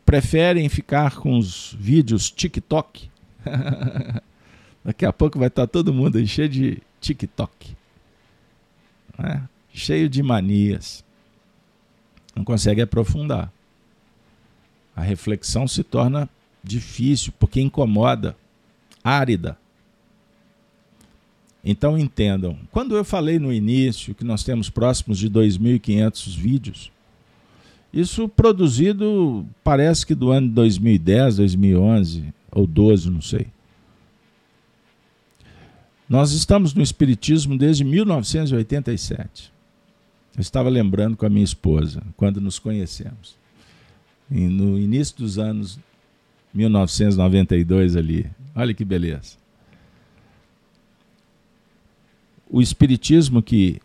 [SPEAKER 1] Preferem ficar com os vídeos TikTok [laughs] Daqui a pouco vai estar todo mundo aí cheio de TikTok. Né? Cheio de manias. Não consegue aprofundar. A reflexão se torna difícil porque incomoda, árida. Então entendam, quando eu falei no início que nós temos próximos de 2.500 vídeos, isso produzido parece que do ano 2010, 2011 ou 12, não sei. Nós estamos no Espiritismo desde 1987. Eu estava lembrando com a minha esposa, quando nos conhecemos. E no início dos anos 1992 ali. Olha que beleza. O Espiritismo que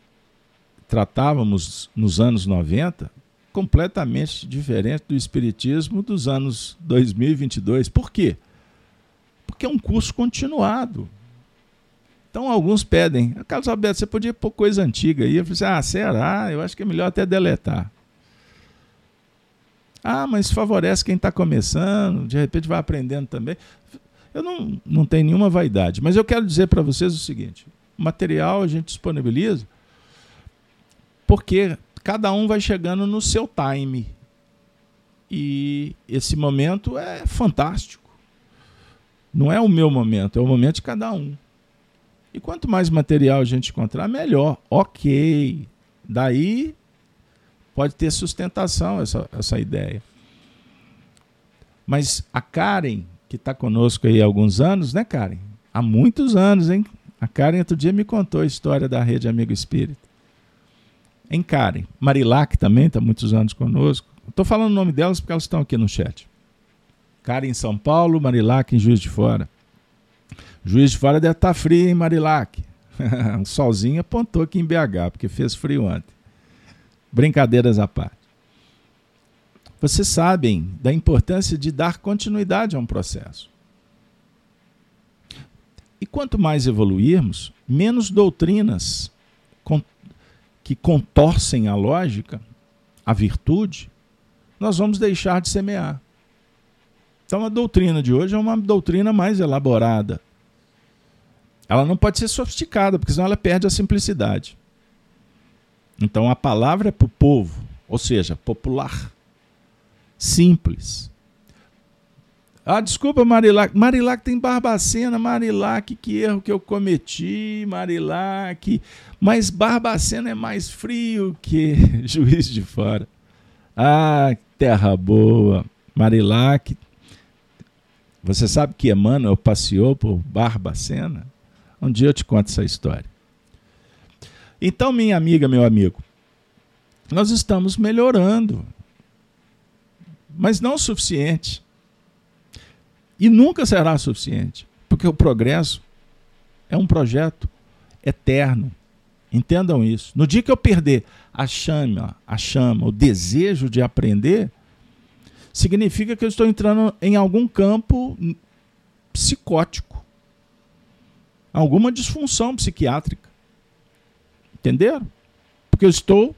[SPEAKER 1] tratávamos nos anos 90, completamente diferente do Espiritismo dos anos 2022. Por quê? Porque é um curso continuado Então alguns pedem, Carlos Alberto, você podia pôr coisa antiga aí? Eu falei assim, ah, será? Eu acho que é melhor até deletar. Ah, mas favorece quem está começando, de repente vai aprendendo também. Eu não, não tenho nenhuma vaidade, mas eu quero dizer para vocês o seguinte: material a gente disponibiliza porque cada um vai chegando no seu time. E esse momento é fantástico. Não é o meu momento, é o momento de cada um. E quanto mais material a gente encontrar, melhor. Ok. Daí pode ter sustentação essa, essa ideia. Mas a Karen, que está conosco aí há alguns anos, né, Karen? Há muitos anos, hein? A Karen outro dia me contou a história da Rede Amigo Espírita. Em Karen. Marilac também está muitos anos conosco. Estou falando o nome delas porque elas estão aqui no chat. Karen em São Paulo, Marilac em Juiz de Fora. Juiz de Fora deve estar tá frio em Marilac. um [laughs] solzinho apontou aqui em BH, porque fez frio ontem. Brincadeiras à parte. Vocês sabem da importância de dar continuidade a um processo. E quanto mais evoluirmos, menos doutrinas que contorcem a lógica, a virtude, nós vamos deixar de semear. Então a doutrina de hoje é uma doutrina mais elaborada. Ela não pode ser sofisticada, porque senão ela perde a simplicidade. Então a palavra é para o povo, ou seja, popular simples. Ah, desculpa, Marilac. Marilac tem Barbacena, Marilac, que erro que eu cometi, Marilac. Mas Barbacena é mais frio que [laughs] Juiz de Fora. Ah, terra boa. Marilac. Você sabe que Emmanuel passeou por Barbacena? Um dia eu te conto essa história. Então, minha amiga, meu amigo, nós estamos melhorando mas não o suficiente. E nunca será suficiente, porque o progresso é um projeto eterno. Entendam isso. No dia que eu perder a chama, a chama, o desejo de aprender, significa que eu estou entrando em algum campo psicótico, alguma disfunção psiquiátrica. Entenderam? Porque eu estou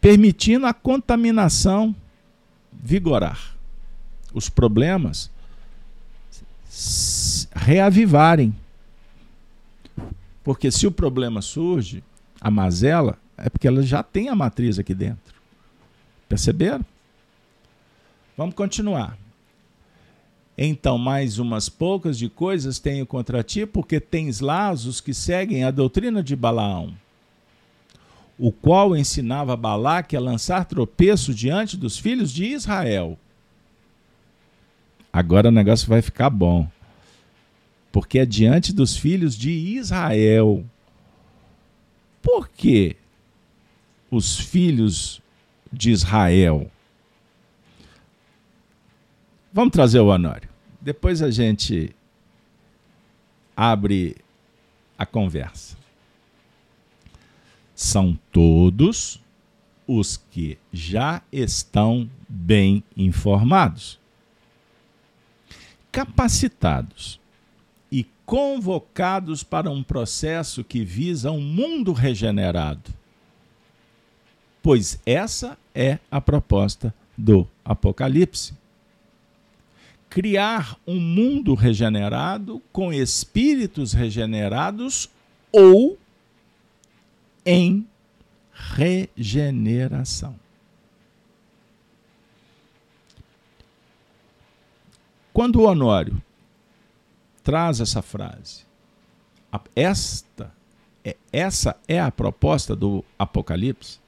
[SPEAKER 1] permitindo a contaminação vigorar, os problemas reavivarem. Porque se o problema surge, a mazela, é porque ela já tem a matriz aqui dentro. Perceberam? Vamos continuar. Então, mais umas poucas de coisas tenho contra ti, porque tens lá os que seguem a doutrina de Balaão o qual ensinava Balaque a lançar tropeço diante dos filhos de Israel. Agora o negócio vai ficar bom. Porque é diante dos filhos de Israel. Por que os filhos de Israel? Vamos trazer o Honório. Depois a gente abre a conversa são todos os que já estão bem informados, capacitados e convocados para um processo que visa um mundo regenerado. Pois essa é a proposta do Apocalipse. Criar um mundo regenerado com espíritos regenerados ou em regeneração. Quando o Honório traz essa frase, esta é, essa é a proposta do Apocalipse,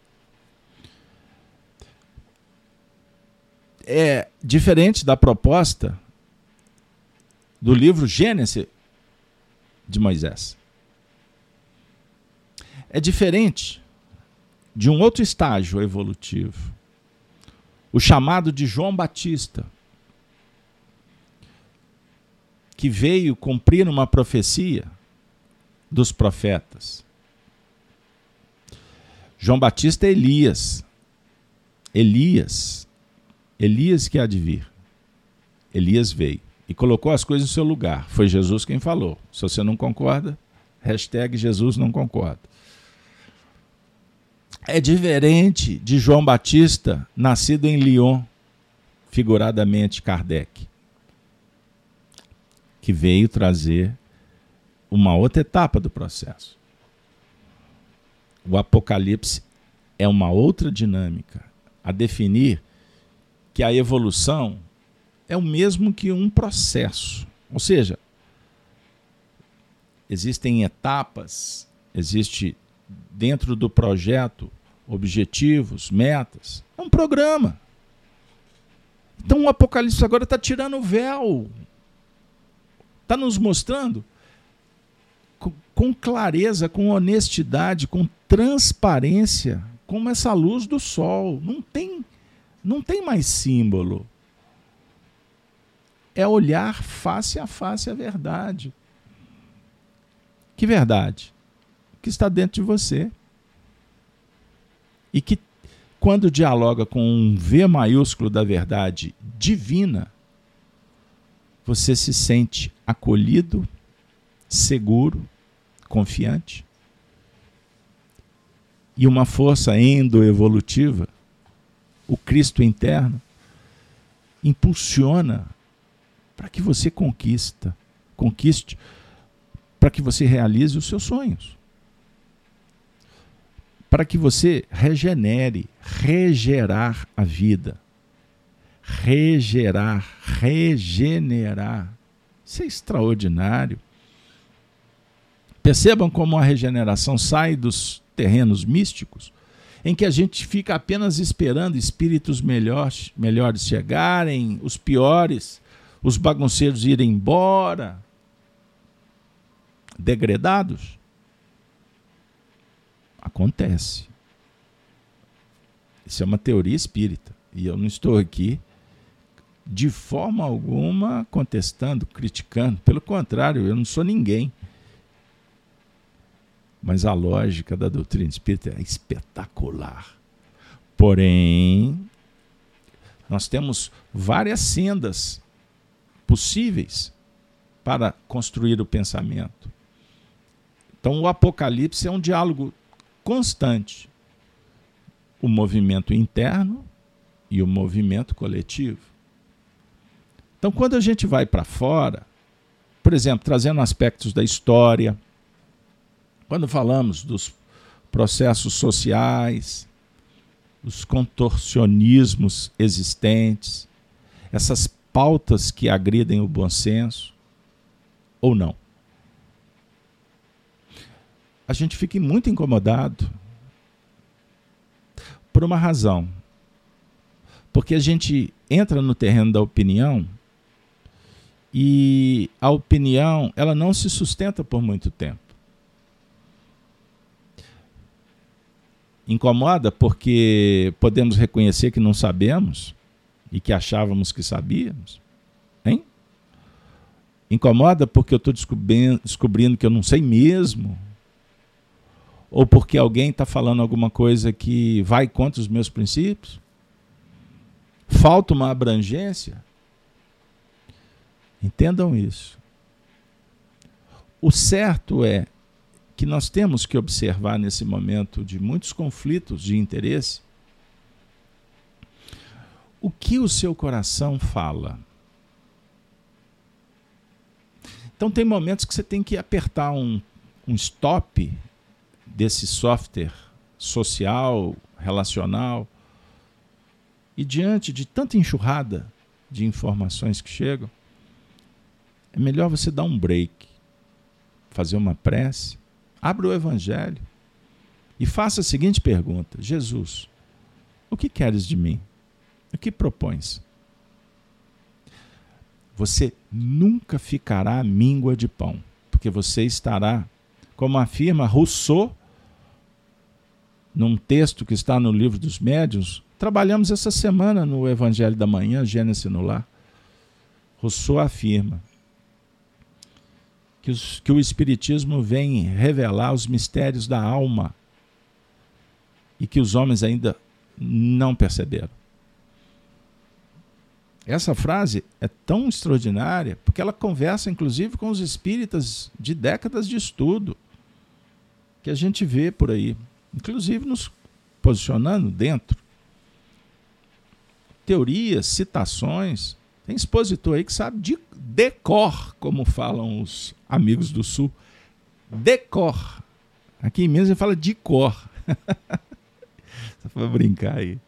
[SPEAKER 1] é diferente da proposta do livro Gênesis de Moisés é diferente de um outro estágio evolutivo, o chamado de João Batista, que veio cumprir uma profecia dos profetas. João Batista é Elias. Elias. Elias que há de vir. Elias veio. e colocou as coisas no seu lugar. Foi Jesus quem falou. Se você não concorda, hashtag Jesus não concorda. É diferente de João Batista, nascido em Lyon, figuradamente Kardec, que veio trazer uma outra etapa do processo. O Apocalipse é uma outra dinâmica a definir que a evolução é o mesmo que um processo. Ou seja, existem etapas, existe dentro do projeto objetivos, metas. É um programa. Então o Apocalipse agora está tirando o véu. Está nos mostrando com, clareza, com honestidade, com transparência, como essa luz do sol. Não tem, não tem mais símbolo é olhar face a face a verdade. Que verdade? Que está dentro de você. E que, quando dialoga com um V maiúsculo da verdade divina, você se sente acolhido, seguro, confiante. E uma força endoevolutiva, o Cristo interno, impulsiona para que você conquista, conquiste, para que você realize os seus sonhos. Para que você regenere, regerar a vida. Regerar, regenerar. Isso é extraordinário. Percebam como a regeneração sai dos terrenos místicos, em que a gente fica apenas esperando espíritos melhores, melhores chegarem, os piores os bagunceiros irem embora, degredados? Acontece. Isso é uma teoria espírita. E eu não estou aqui de forma alguma contestando, criticando. Pelo contrário, eu não sou ninguém. Mas a lógica da doutrina espírita é espetacular. Porém, nós temos várias sendas possíveis para construir o pensamento. Então, o Apocalipse é um diálogo constante. O movimento interno e o movimento coletivo. Então, quando a gente vai para fora, por exemplo, trazendo aspectos da história, quando falamos dos processos sociais, os contorcionismos existentes, essas pautas que agridem o bom senso ou não. A gente fica muito incomodado por uma razão. Porque a gente entra no terreno da opinião e a opinião, ela não se sustenta por muito tempo. Incomoda porque podemos reconhecer que não sabemos, e que achávamos que sabíamos? Hein? Incomoda porque eu estou descobrindo, descobrindo que eu não sei mesmo? Ou porque alguém está falando alguma coisa que vai contra os meus princípios? Falta uma abrangência? Entendam isso. O certo é que nós temos que observar nesse momento de muitos conflitos de interesse o que o seu coração fala. Então, tem momentos que você tem que apertar um, um stop desse software social, relacional, e diante de tanta enxurrada de informações que chegam, é melhor você dar um break, fazer uma prece, abra o Evangelho e faça a seguinte pergunta: Jesus, o que queres de mim? O que propões? Você nunca ficará míngua de pão, porque você estará, como afirma Rousseau, num texto que está no livro dos médiuns, trabalhamos essa semana no Evangelho da Manhã, Gênesis no Lar. Rousseau afirma que, os, que o Espiritismo vem revelar os mistérios da alma e que os homens ainda não perceberam. Essa frase é tão extraordinária porque ela conversa, inclusive, com os espíritas de décadas de estudo que a gente vê por aí, inclusive nos posicionando dentro. Teorias, citações. Tem expositor aí que sabe de decor, como falam os amigos do Sul. Decor. Aqui em Minas ele fala de cor. [laughs] Só para brincar aí.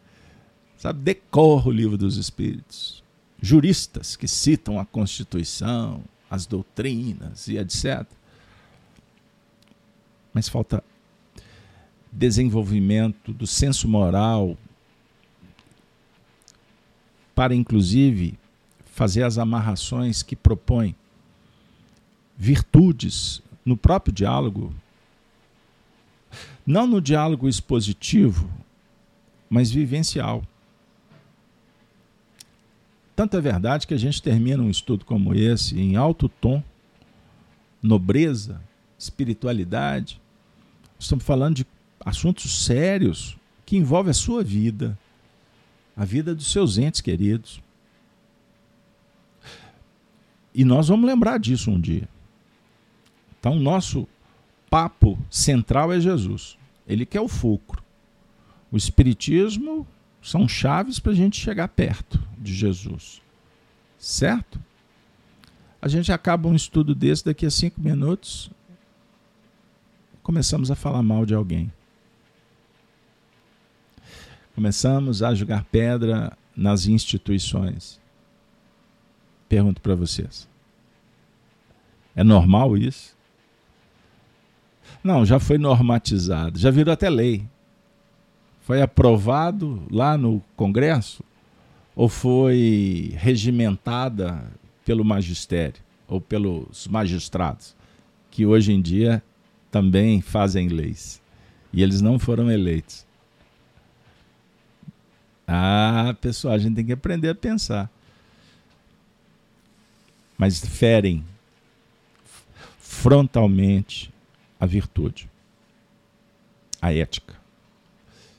[SPEAKER 1] Sabe, decor o livro dos Espíritos. Juristas que citam a Constituição, as doutrinas e etc. Mas falta desenvolvimento do senso moral para, inclusive, fazer as amarrações que propõe virtudes no próprio diálogo, não no diálogo expositivo, mas vivencial. Tanto é verdade que a gente termina um estudo como esse em alto tom, nobreza, espiritualidade. Estamos falando de assuntos sérios que envolvem a sua vida, a vida dos seus entes queridos. E nós vamos lembrar disso um dia. Então, nosso papo central é Jesus. Ele que é o fulcro. O Espiritismo são chaves para a gente chegar perto de Jesus. Certo? A gente acaba um estudo desse daqui a cinco minutos. Começamos a falar mal de alguém. Começamos a jogar pedra nas instituições. Pergunto para vocês. É normal isso? Não, já foi normatizado, já virou até lei. Foi aprovado lá no Congresso ou foi regimentada pelo magistério ou pelos magistrados, que hoje em dia também fazem leis. E eles não foram eleitos. Ah, pessoal, a gente tem que aprender a pensar. Mas ferem frontalmente a virtude, a ética.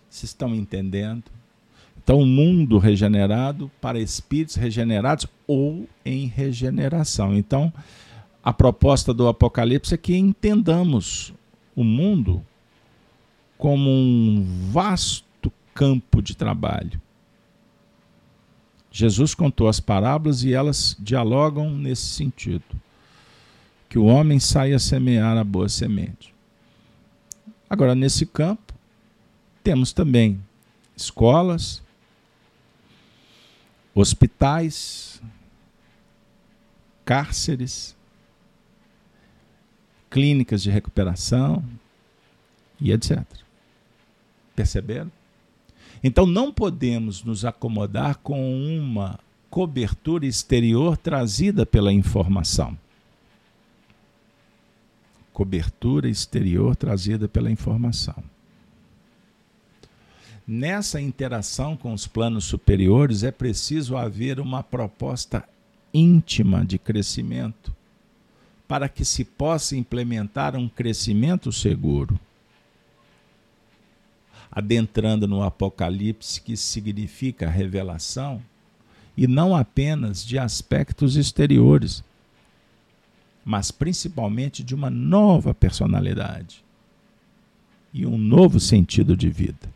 [SPEAKER 1] Vocês estão entendendo? Então, o mundo regenerado para espíritos regenerados ou em regeneração. Então, a proposta do Apocalipse é que entendamos o mundo como um vasto campo de trabalho. Jesus contou as parábolas e elas dialogam nesse sentido. Que o homem saia a semear a boa semente. Agora, nesse campo, temos também escolas, hospitais, cárceres, clínicas de recuperação e etc. Perceberam? Então não podemos nos acomodar com uma cobertura exterior trazida pela informação. Cobertura exterior trazida pela informação. Nessa interação com os planos superiores é preciso haver uma proposta íntima de crescimento para que se possa implementar um crescimento seguro adentrando no Apocalipse, que significa revelação, e não apenas de aspectos exteriores, mas principalmente de uma nova personalidade e um novo sentido de vida.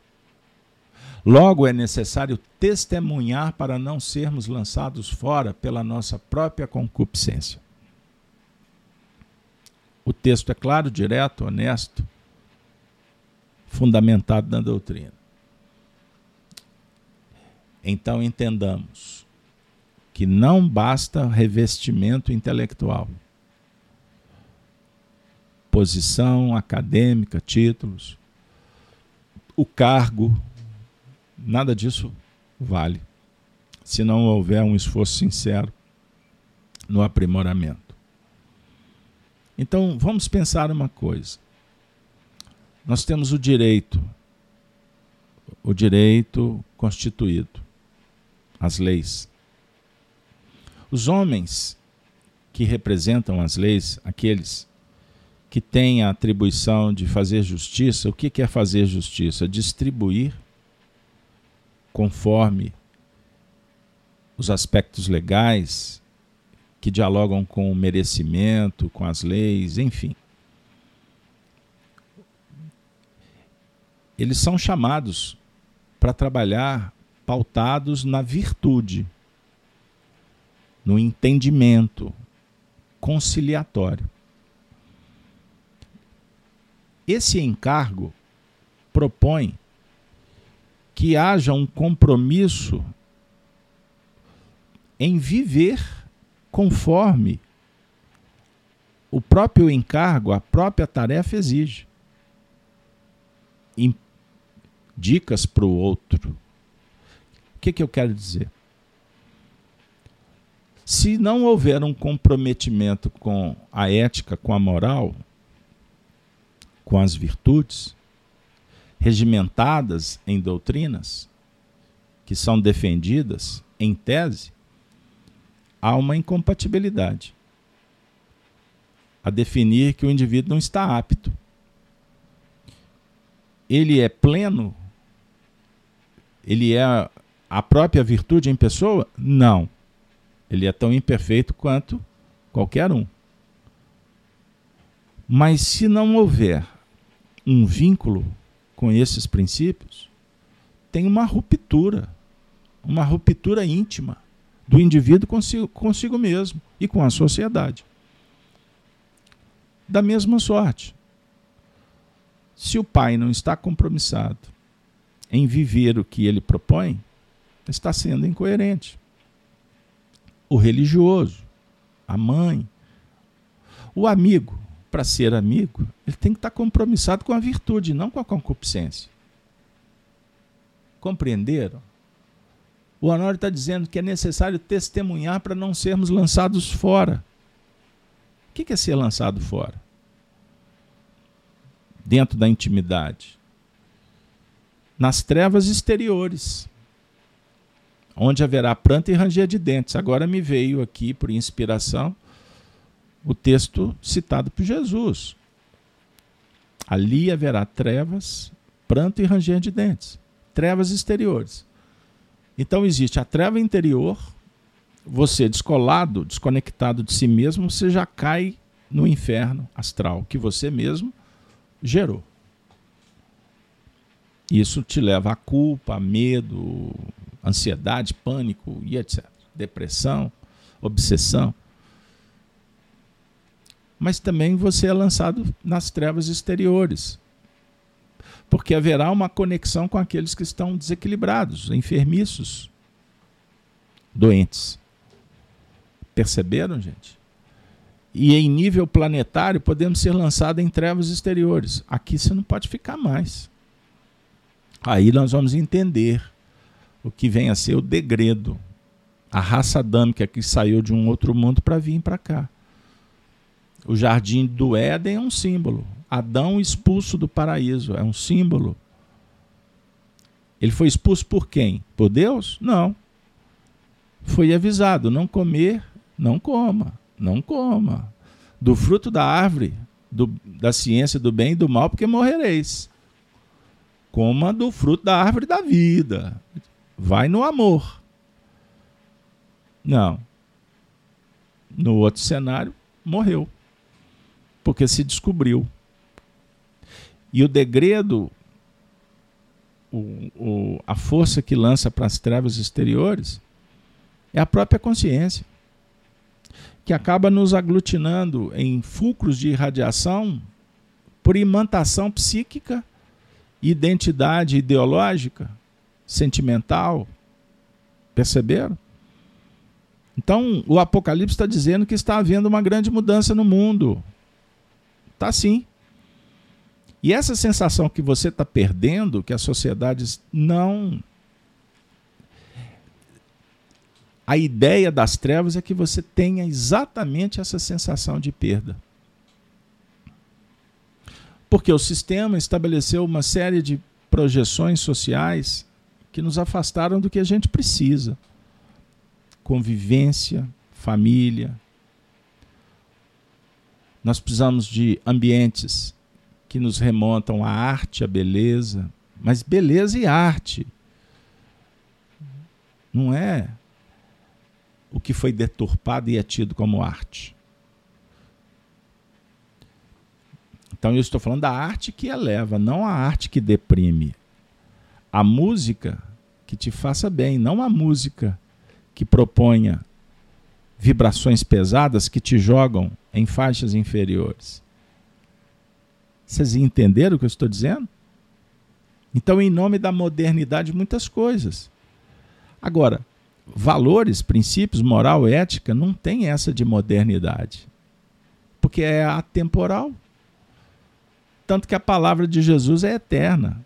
[SPEAKER 1] Logo, é necessário testemunhar para não sermos lançados fora pela nossa própria concupiscência. O texto é claro, direto, honesto, fundamentado na doutrina. Então entendamos que não basta revestimento intelectual, posição acadêmica, títulos, o cargo, nada disso vale, se não houver um esforço sincero no aprimoramento. Então vamos pensar uma coisa nós temos o direito, o direito constituído, as leis. Os homens que representam as leis, aqueles que têm a atribuição de fazer justiça, o que é fazer justiça? Distribuir conforme os aspectos legais que dialogam com o merecimento, com as leis, enfim. Eles são chamados para trabalhar pautados na virtude, no entendimento conciliatório. Esse encargo propõe que haja um compromisso em viver conforme o próprio encargo, a própria tarefa exige. Dicas para o outro. O que, que eu quero dizer? Se não houver um comprometimento com a ética, com a moral, com as virtudes, regimentadas em doutrinas, que são defendidas em tese, há uma incompatibilidade a definir que o indivíduo não está apto. Ele é pleno? Ele é a própria virtude em pessoa? Não. Ele é tão imperfeito quanto qualquer um. Mas se não houver um vínculo com esses princípios, tem uma ruptura, uma ruptura íntima do indivíduo consigo, consigo mesmo e com a sociedade. Da mesma sorte, se o pai não está compromissado em viver o que ele propõe, está sendo incoerente o religioso, a mãe, o amigo. Para ser amigo, ele tem que estar compromissado com a virtude, não com a concupiscência. Compreenderam? O Honório está dizendo que é necessário testemunhar para não sermos lançados fora. O que é ser lançado fora? Dentro da intimidade. Nas trevas exteriores onde haverá planta e ranger de dentes. Agora me veio aqui, por inspiração, o texto citado por Jesus. Ali haverá trevas, pranto e ranger de dentes. Trevas exteriores. Então existe a treva interior, você descolado, desconectado de si mesmo, você já cai no inferno astral que você mesmo gerou. Isso te leva a culpa, a medo, ansiedade, pânico e etc. Depressão, obsessão. Mas também você é lançado nas trevas exteriores. Porque haverá uma conexão com aqueles que estão desequilibrados, enfermiços, doentes. Perceberam, gente? E em nível planetário podemos ser lançados em trevas exteriores. Aqui você não pode ficar mais. Aí nós vamos entender o que vem a ser o degredo, a raça adâmica que saiu de um outro mundo para vir para cá. O jardim do Éden é um símbolo. Adão expulso do paraíso é um símbolo. Ele foi expulso por quem? Por Deus? Não. Foi avisado: não comer, não coma, não coma. Do fruto da árvore, do, da ciência do bem e do mal, porque morrereis. Coma do fruto da árvore da vida. Vai no amor. Não. No outro cenário, morreu. Porque se descobriu. E o degredo, o, o, a força que lança para as trevas exteriores, é a própria consciência, que acaba nos aglutinando em fulcros de irradiação por imantação psíquica, identidade ideológica, sentimental. Perceberam? Então, o Apocalipse está dizendo que está havendo uma grande mudança no mundo. Está sim. E essa sensação que você está perdendo, que as sociedades não. A ideia das trevas é que você tenha exatamente essa sensação de perda. Porque o sistema estabeleceu uma série de projeções sociais que nos afastaram do que a gente precisa. Convivência, família. Nós precisamos de ambientes que nos remontam à arte, à beleza, mas beleza e arte. Não é o que foi deturpado e é tido como arte. Então eu estou falando da arte que eleva, não a arte que deprime. A música que te faça bem, não a música que proponha vibrações pesadas que te jogam em faixas inferiores. Vocês entenderam o que eu estou dizendo? Então, em nome da modernidade, muitas coisas. Agora, valores, princípios, moral, ética, não tem essa de modernidade. Porque é atemporal. Tanto que a palavra de Jesus é eterna.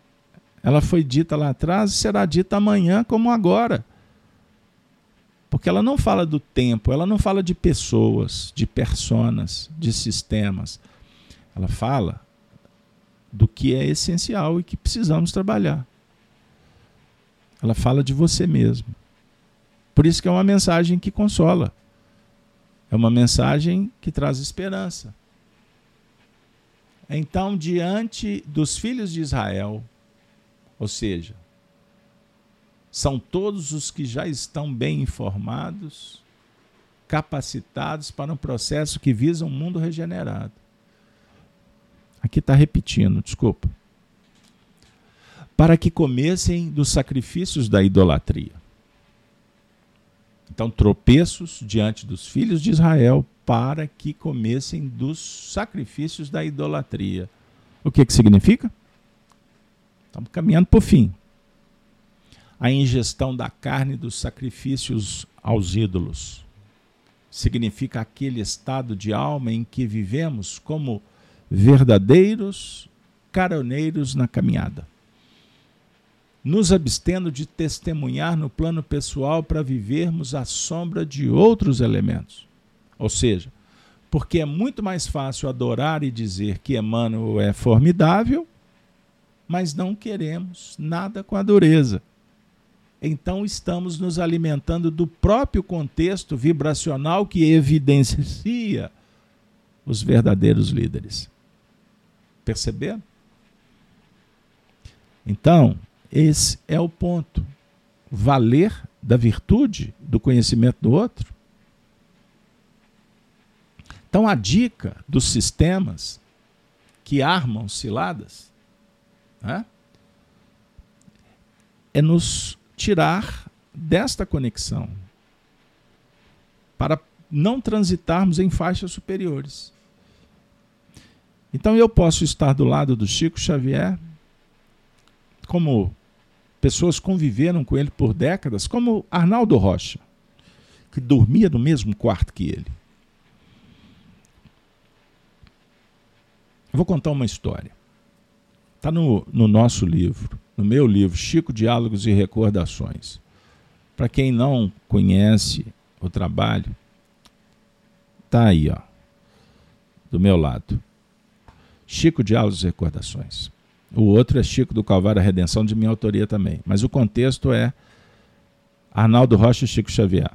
[SPEAKER 1] Ela foi dita lá atrás e será dita amanhã como agora. Porque ela não fala do tempo, ela não fala de pessoas, de personas, de sistemas. Ela fala do que é essencial e que precisamos trabalhar. Ela fala de você mesmo. Por isso que é uma mensagem que consola. É uma mensagem que traz esperança. Então, diante dos filhos de Israel, ou seja, são todos os que já estão bem informados, capacitados para um processo que visa um mundo regenerado. Aqui está repetindo, desculpa. Para que comessem dos sacrifícios da idolatria. Então, tropeços diante dos filhos de Israel para que comessem dos sacrifícios da idolatria. O que, que significa? Estamos caminhando para o fim. A ingestão da carne dos sacrifícios aos ídolos significa aquele estado de alma em que vivemos como verdadeiros caroneiros na caminhada nos abstendo de testemunhar no plano pessoal para vivermos à sombra de outros elementos. Ou seja, porque é muito mais fácil adorar e dizer que Emmanuel é formidável, mas não queremos nada com a dureza. Então estamos nos alimentando do próprio contexto vibracional que evidencia os verdadeiros líderes. Perceberam? Então, esse é o ponto. Valer da virtude do conhecimento do outro. Então, a dica dos sistemas que armam ciladas né, é nos tirar desta conexão para não transitarmos em faixas superiores. Então eu posso estar do lado do Chico Xavier, como pessoas conviveram com ele por décadas, como Arnaldo Rocha, que dormia no mesmo quarto que ele. vou contar uma história. Está no, no nosso livro, no meu livro, Chico Diálogos e Recordações. Para quem não conhece o trabalho, está aí, ó, do meu lado. Chico Diálogos e Recordações. O outro é Chico do Calvário, a Redenção, de minha autoria também. Mas o contexto é Arnaldo Rocha e Chico Xavier.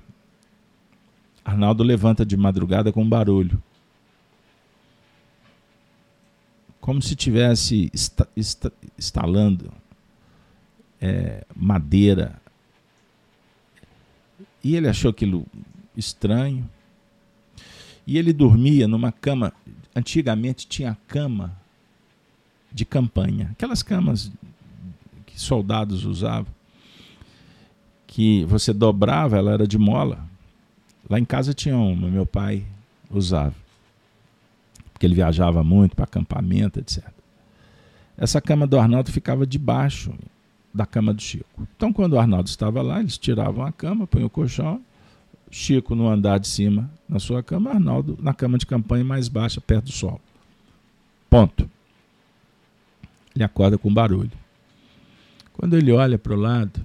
[SPEAKER 1] Arnaldo levanta de madrugada com um barulho. Como se tivesse esta, esta, instalando é, madeira. E ele achou aquilo estranho. E ele dormia numa cama. Antigamente tinha cama de campanha, aquelas camas que soldados usavam, que você dobrava, ela era de mola. Lá em casa tinha uma, meu pai usava, porque ele viajava muito para acampamento, etc. Essa cama do Arnaldo ficava debaixo da cama do Chico. Então, quando o Arnaldo estava lá, eles tiravam a cama, punham o colchão, Chico no andar de cima na sua cama, Arnaldo na cama de campanha mais baixa, perto do sol. Ponto. Ele acorda com barulho. Quando ele olha para o lado.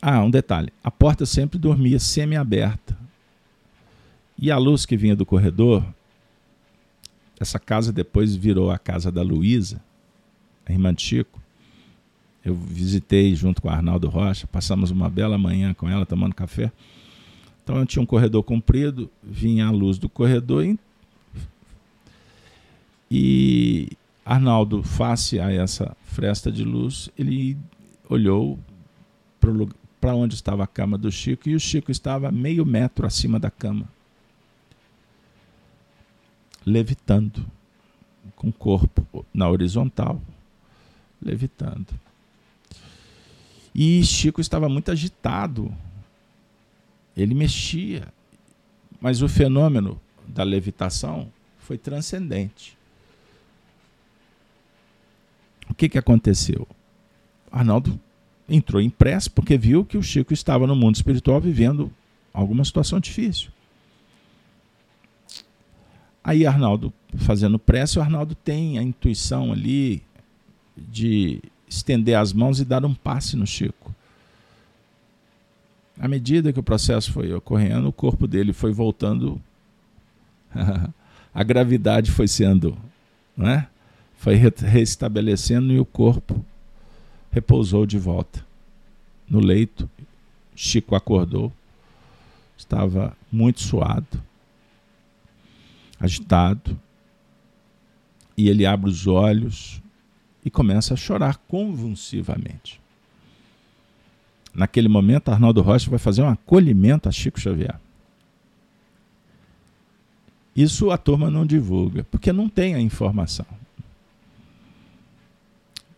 [SPEAKER 1] Ah, um detalhe: a porta sempre dormia semi-aberta. E a luz que vinha do corredor, essa casa depois virou a casa da Luísa, a irmã de Chico. Eu visitei junto com a Arnaldo Rocha, passamos uma bela manhã com ela tomando café. Então eu tinha um corredor comprido, vinha a luz do corredor e, e Arnaldo, face a essa fresta de luz, ele olhou para onde estava a cama do Chico e o Chico estava meio metro acima da cama, levitando, com o corpo na horizontal, levitando. E Chico estava muito agitado. Ele mexia. Mas o fenômeno da levitação foi transcendente. O que, que aconteceu? Arnaldo entrou em pressa porque viu que o Chico estava no mundo espiritual vivendo alguma situação difícil. Aí Arnaldo, fazendo pressa, o Arnaldo tem a intuição ali de estender as mãos e dar um passe no Chico. À medida que o processo foi ocorrendo, o corpo dele foi voltando, [laughs] a gravidade foi sendo, não é? Foi restabelecendo e o corpo repousou de volta no leito. Chico acordou, estava muito suado, agitado, e ele abre os olhos e começa a chorar convulsivamente. Naquele momento, Arnaldo Rocha vai fazer um acolhimento a Chico Xavier. Isso a turma não divulga, porque não tem a informação.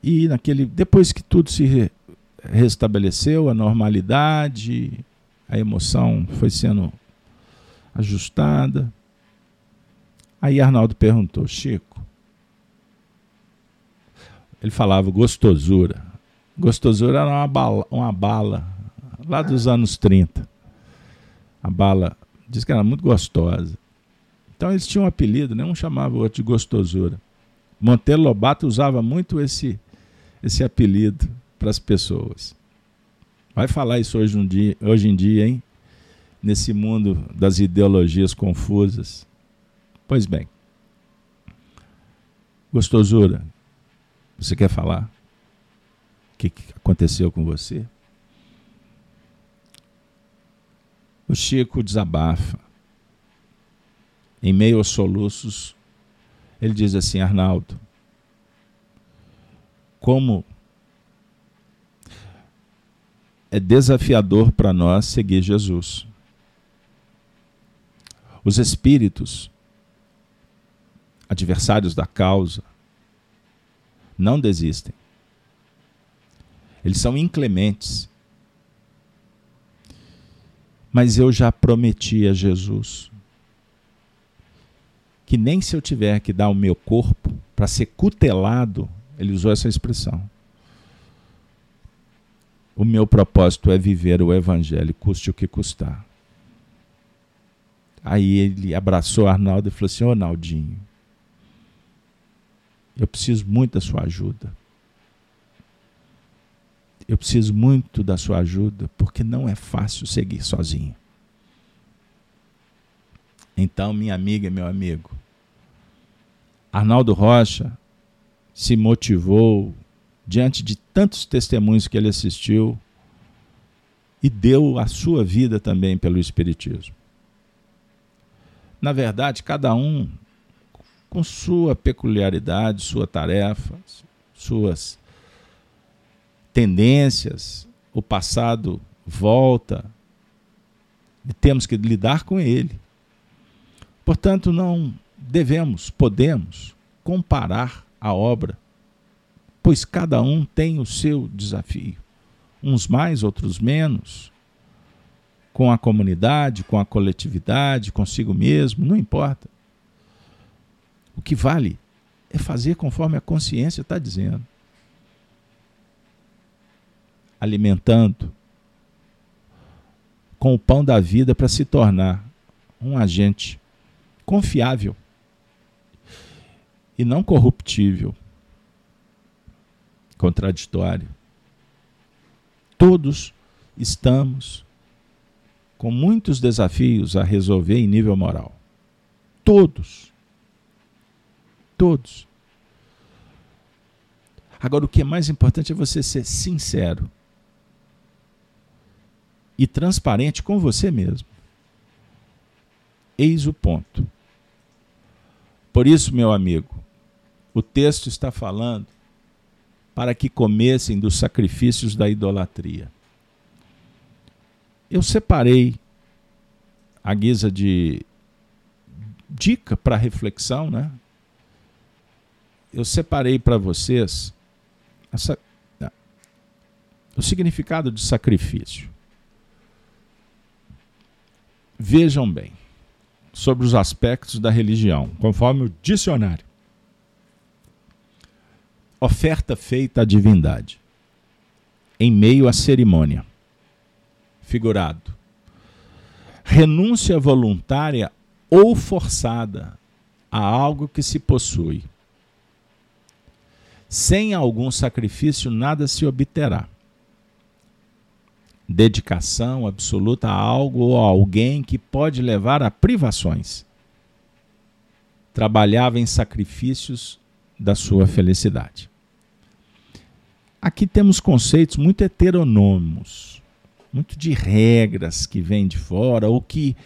[SPEAKER 1] E naquele, depois que tudo se restabeleceu, a normalidade, a emoção foi sendo ajustada. Aí Arnaldo perguntou, Chico, ele falava gostosura. Gostosura era uma bala, uma bala lá dos anos 30. A bala, diz que era muito gostosa. Então eles tinham um apelido, né? um chamava o outro de gostosura. Monteiro Lobato usava muito esse, esse apelido para as pessoas. Vai falar isso hoje, um dia, hoje em dia, hein? Nesse mundo das ideologias confusas. Pois bem. Gostosura, você quer falar? O que aconteceu com você? O Chico desabafa. Em meio aos soluços, ele diz assim: Arnaldo, como é desafiador para nós seguir Jesus. Os espíritos, adversários da causa, não desistem. Eles são inclementes. Mas eu já prometi a Jesus que nem se eu tiver que dar o meu corpo para ser cutelado, ele usou essa expressão. O meu propósito é viver o evangelho, custe o que custar. Aí ele abraçou Arnaldo e falou assim: Ô Naldinho, eu preciso muito da sua ajuda. Eu preciso muito da sua ajuda, porque não é fácil seguir sozinho. Então, minha amiga meu amigo, Arnaldo Rocha se motivou diante de tantos testemunhos que ele assistiu e deu a sua vida também pelo Espiritismo. Na verdade, cada um com sua peculiaridade, sua tarefa, suas tendências, o passado volta e temos que lidar com ele. Portanto, não devemos, podemos comparar a obra, pois cada um tem o seu desafio, uns mais, outros menos, com a comunidade, com a coletividade, consigo mesmo, não importa. O que vale é fazer conforme a consciência está dizendo. Alimentando com o pão da vida para se tornar um agente confiável e não corruptível, contraditório. Todos estamos com muitos desafios a resolver em nível moral. Todos. Todos. Agora, o que é mais importante é você ser sincero e transparente com você mesmo. Eis o ponto. Por isso, meu amigo, o texto está falando para que comessem dos sacrifícios da idolatria. eu separei a guisa de dica para reflexão, né? Eu separei para vocês essa, o significado de sacrifício. Vejam bem sobre os aspectos da religião, conforme o dicionário. Oferta feita à divindade em meio à cerimônia. Figurado. Renúncia voluntária ou forçada a algo que se possui. Sem algum sacrifício, nada se obterá. Dedicação absoluta a algo ou a alguém que pode levar a privações. Trabalhava em sacrifícios da sua felicidade. Aqui temos conceitos muito heteronômicos, muito de regras que vêm de fora ou que,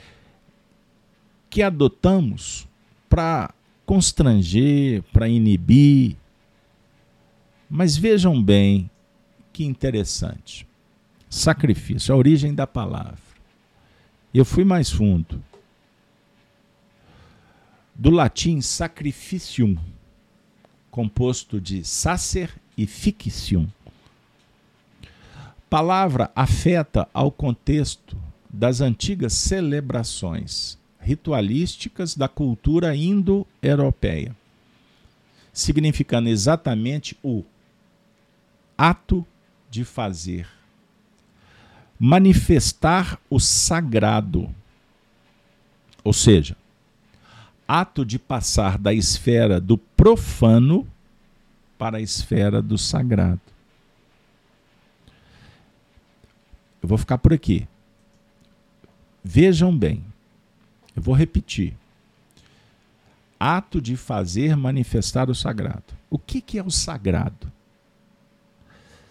[SPEAKER 1] que adotamos para constranger, para inibir. Mas vejam bem que interessante. Sacrifício, a origem da palavra. Eu fui mais fundo. Do latim sacrificium, composto de sacer e fictium. Palavra afeta ao contexto das antigas celebrações ritualísticas da cultura indo-europeia, significando exatamente o ato de fazer, manifestar o sagrado, ou seja, ato de passar da esfera do profano para a esfera do sagrado. Eu vou ficar por aqui. Vejam bem, eu vou repetir. Ato de fazer manifestar o sagrado. O que, que é o sagrado?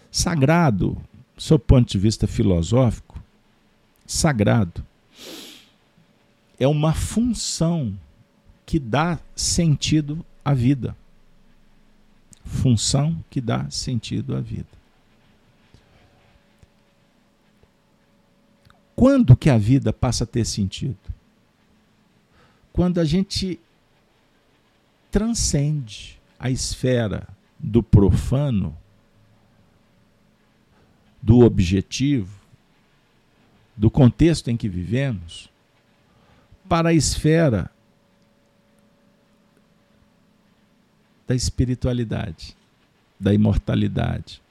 [SPEAKER 1] Sagrado, do seu ponto de vista filosófico, sagrado é uma função que dá sentido à vida função que dá sentido à vida. Quando que a vida passa a ter sentido? Quando a gente transcende a esfera do profano, do objetivo, do contexto em que vivemos, para a esfera da espiritualidade, da imortalidade,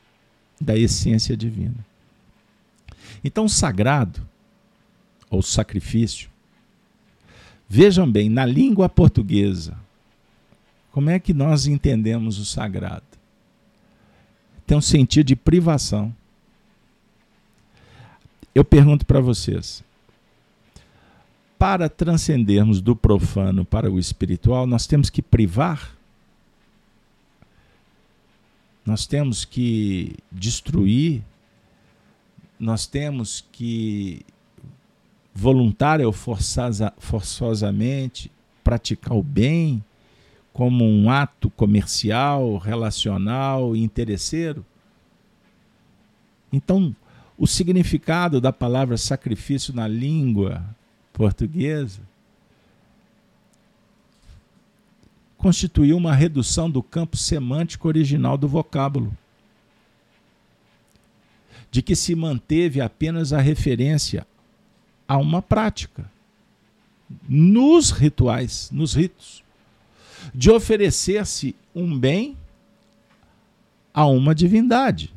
[SPEAKER 1] da essência divina. Então, o sagrado, ou sacrifício, vejam bem, na língua portuguesa, como é que nós entendemos o sagrado? Tem um sentido de privação. Eu pergunto para vocês: para transcendermos do profano para o espiritual, nós temos que privar nós temos que destruir, nós temos que voluntária ou forçosa, forçosamente praticar o bem como um ato comercial, relacional e interesseiro. Então, o significado da palavra sacrifício na língua portuguesa constituiu uma redução do campo semântico original do vocábulo, de que se manteve apenas a referência a uma prática, nos rituais, nos ritos, de oferecer-se um bem a uma divindade,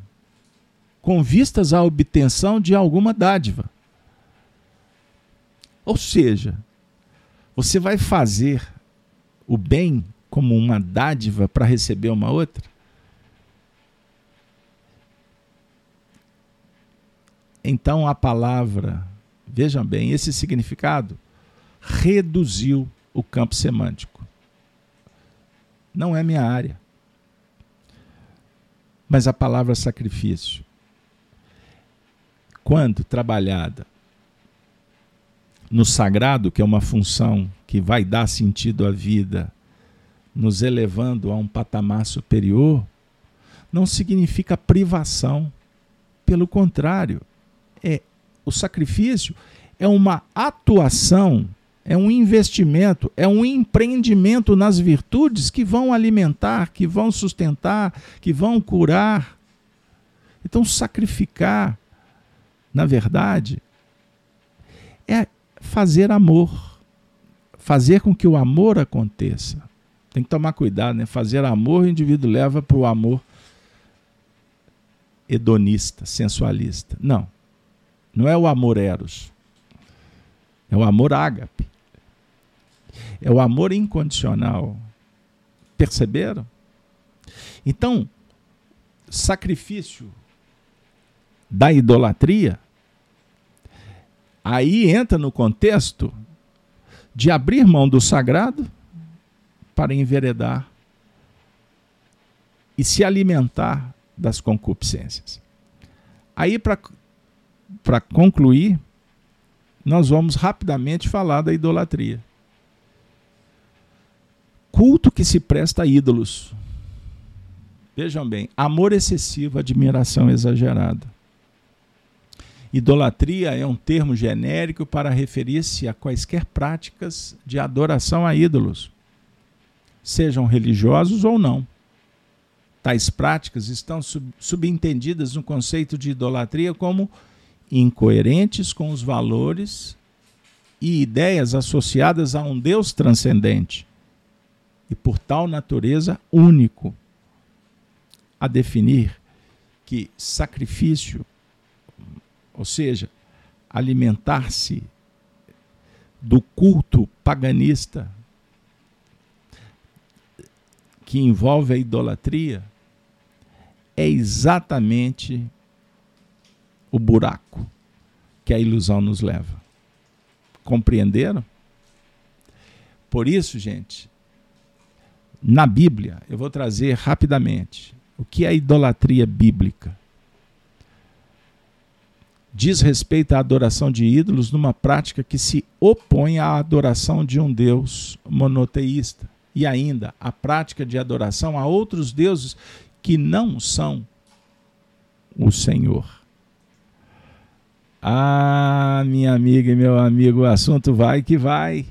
[SPEAKER 1] com vistas à obtenção de alguma dádiva. Ou seja, você vai fazer o bem como uma dádiva para receber uma outra? Então a palavra, vejam bem, esse significado reduziu o campo semântico. Não é minha área. Mas a palavra sacrifício, quando trabalhada no sagrado, que é uma função que vai dar sentido à vida, nos elevando a um patamar superior, não significa privação. Pelo contrário, é o sacrifício é uma atuação, é um investimento, é um empreendimento nas virtudes que vão alimentar, que vão sustentar, que vão curar. Então, sacrificar, na verdade, é fazer amor, fazer com que o amor aconteça. Tem que tomar cuidado, né? Fazer amor, o indivíduo leva para o amor hedonista, sensualista. Não. Não é o amor eros. É o amor ágape. É o amor incondicional. Perceberam? Então, sacrifício da idolatria aí entra no contexto de abrir mão do sagrado para enveredar e se alimentar das concupiscências. Aí, para concluir, nós vamos rapidamente falar da idolatria. Culto que se presta a ídolos. Vejam bem, amor excessivo, admiração exagerada. Idolatria é um termo genérico para referir-se a quaisquer práticas de adoração a ídolos, sejam religiosos ou não. Tais práticas estão sub subentendidas no conceito de idolatria como incoerentes com os valores e ideias associadas a um Deus transcendente e, por tal natureza, único. A definir que sacrifício, ou seja, alimentar-se do culto paganista que envolve a idolatria, é exatamente o buraco que a ilusão nos leva. Compreenderam? Por isso, gente, na Bíblia, eu vou trazer rapidamente o que é a idolatria bíblica. Diz respeito à adoração de ídolos numa prática que se opõe à adoração de um Deus monoteísta. E ainda a prática de adoração a outros deuses que não são o Senhor. Ah, minha amiga e meu amigo, o assunto vai que vai.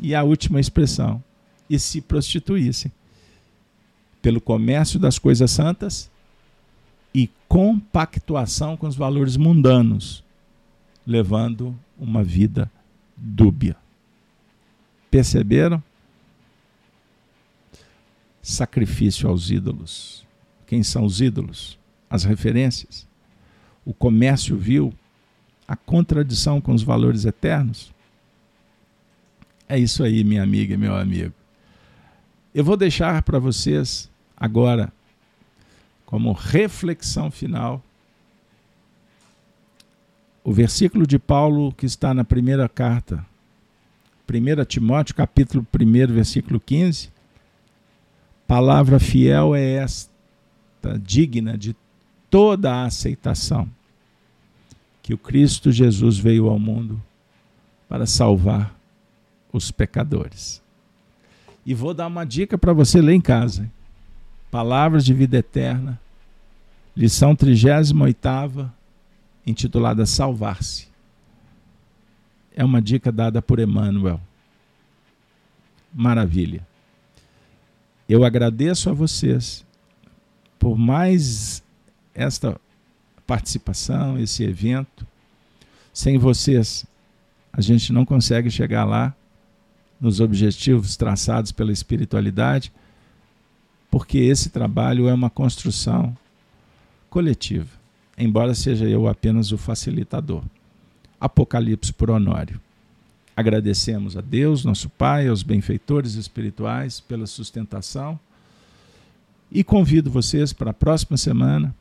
[SPEAKER 1] E a última expressão: e se prostituíssem pelo comércio das coisas santas e compactuação com os valores mundanos, levando uma vida dúbia. Perceberam? Sacrifício aos ídolos. Quem são os ídolos? As referências. O comércio vil, a contradição com os valores eternos. É isso aí, minha amiga e meu amigo. Eu vou deixar para vocês agora, como reflexão final, o versículo de Paulo que está na primeira carta, 1 Timóteo, capítulo 1, versículo 15, Palavra fiel é esta, digna de toda a aceitação, que o Cristo Jesus veio ao mundo para salvar os pecadores. E vou dar uma dica para você ler em casa. Palavras de vida eterna, lição 38, intitulada Salvar-se. É uma dica dada por Emmanuel. Maravilha. Eu agradeço a vocês por mais esta participação, esse evento. Sem vocês, a gente não consegue chegar lá nos objetivos traçados pela espiritualidade, porque esse trabalho é uma construção coletiva, embora seja eu apenas o facilitador. Apocalipse por Honório. Agradecemos a Deus, nosso Pai, aos benfeitores espirituais pela sustentação e convido vocês para a próxima semana.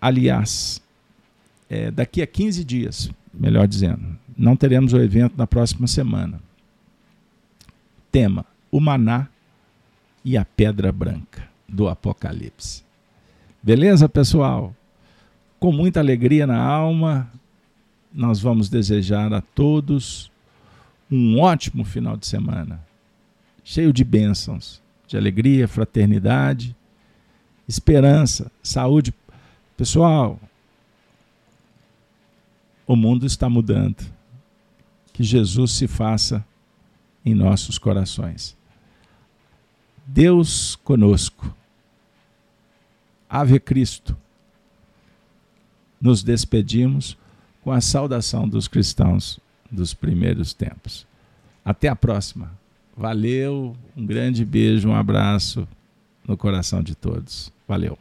[SPEAKER 1] Aliás, é, daqui a 15 dias, melhor dizendo, não teremos o evento na próxima semana. Tema: o maná e a pedra branca do Apocalipse. Beleza, pessoal? Com muita alegria na alma, nós vamos desejar a todos um ótimo final de semana, cheio de bênçãos, de alegria, fraternidade, esperança, saúde. Pessoal, o mundo está mudando. Que Jesus se faça em nossos corações. Deus conosco. Ave Cristo. Nos despedimos com a saudação dos cristãos dos primeiros tempos. Até a próxima. Valeu, um grande beijo, um abraço no coração de todos. Valeu.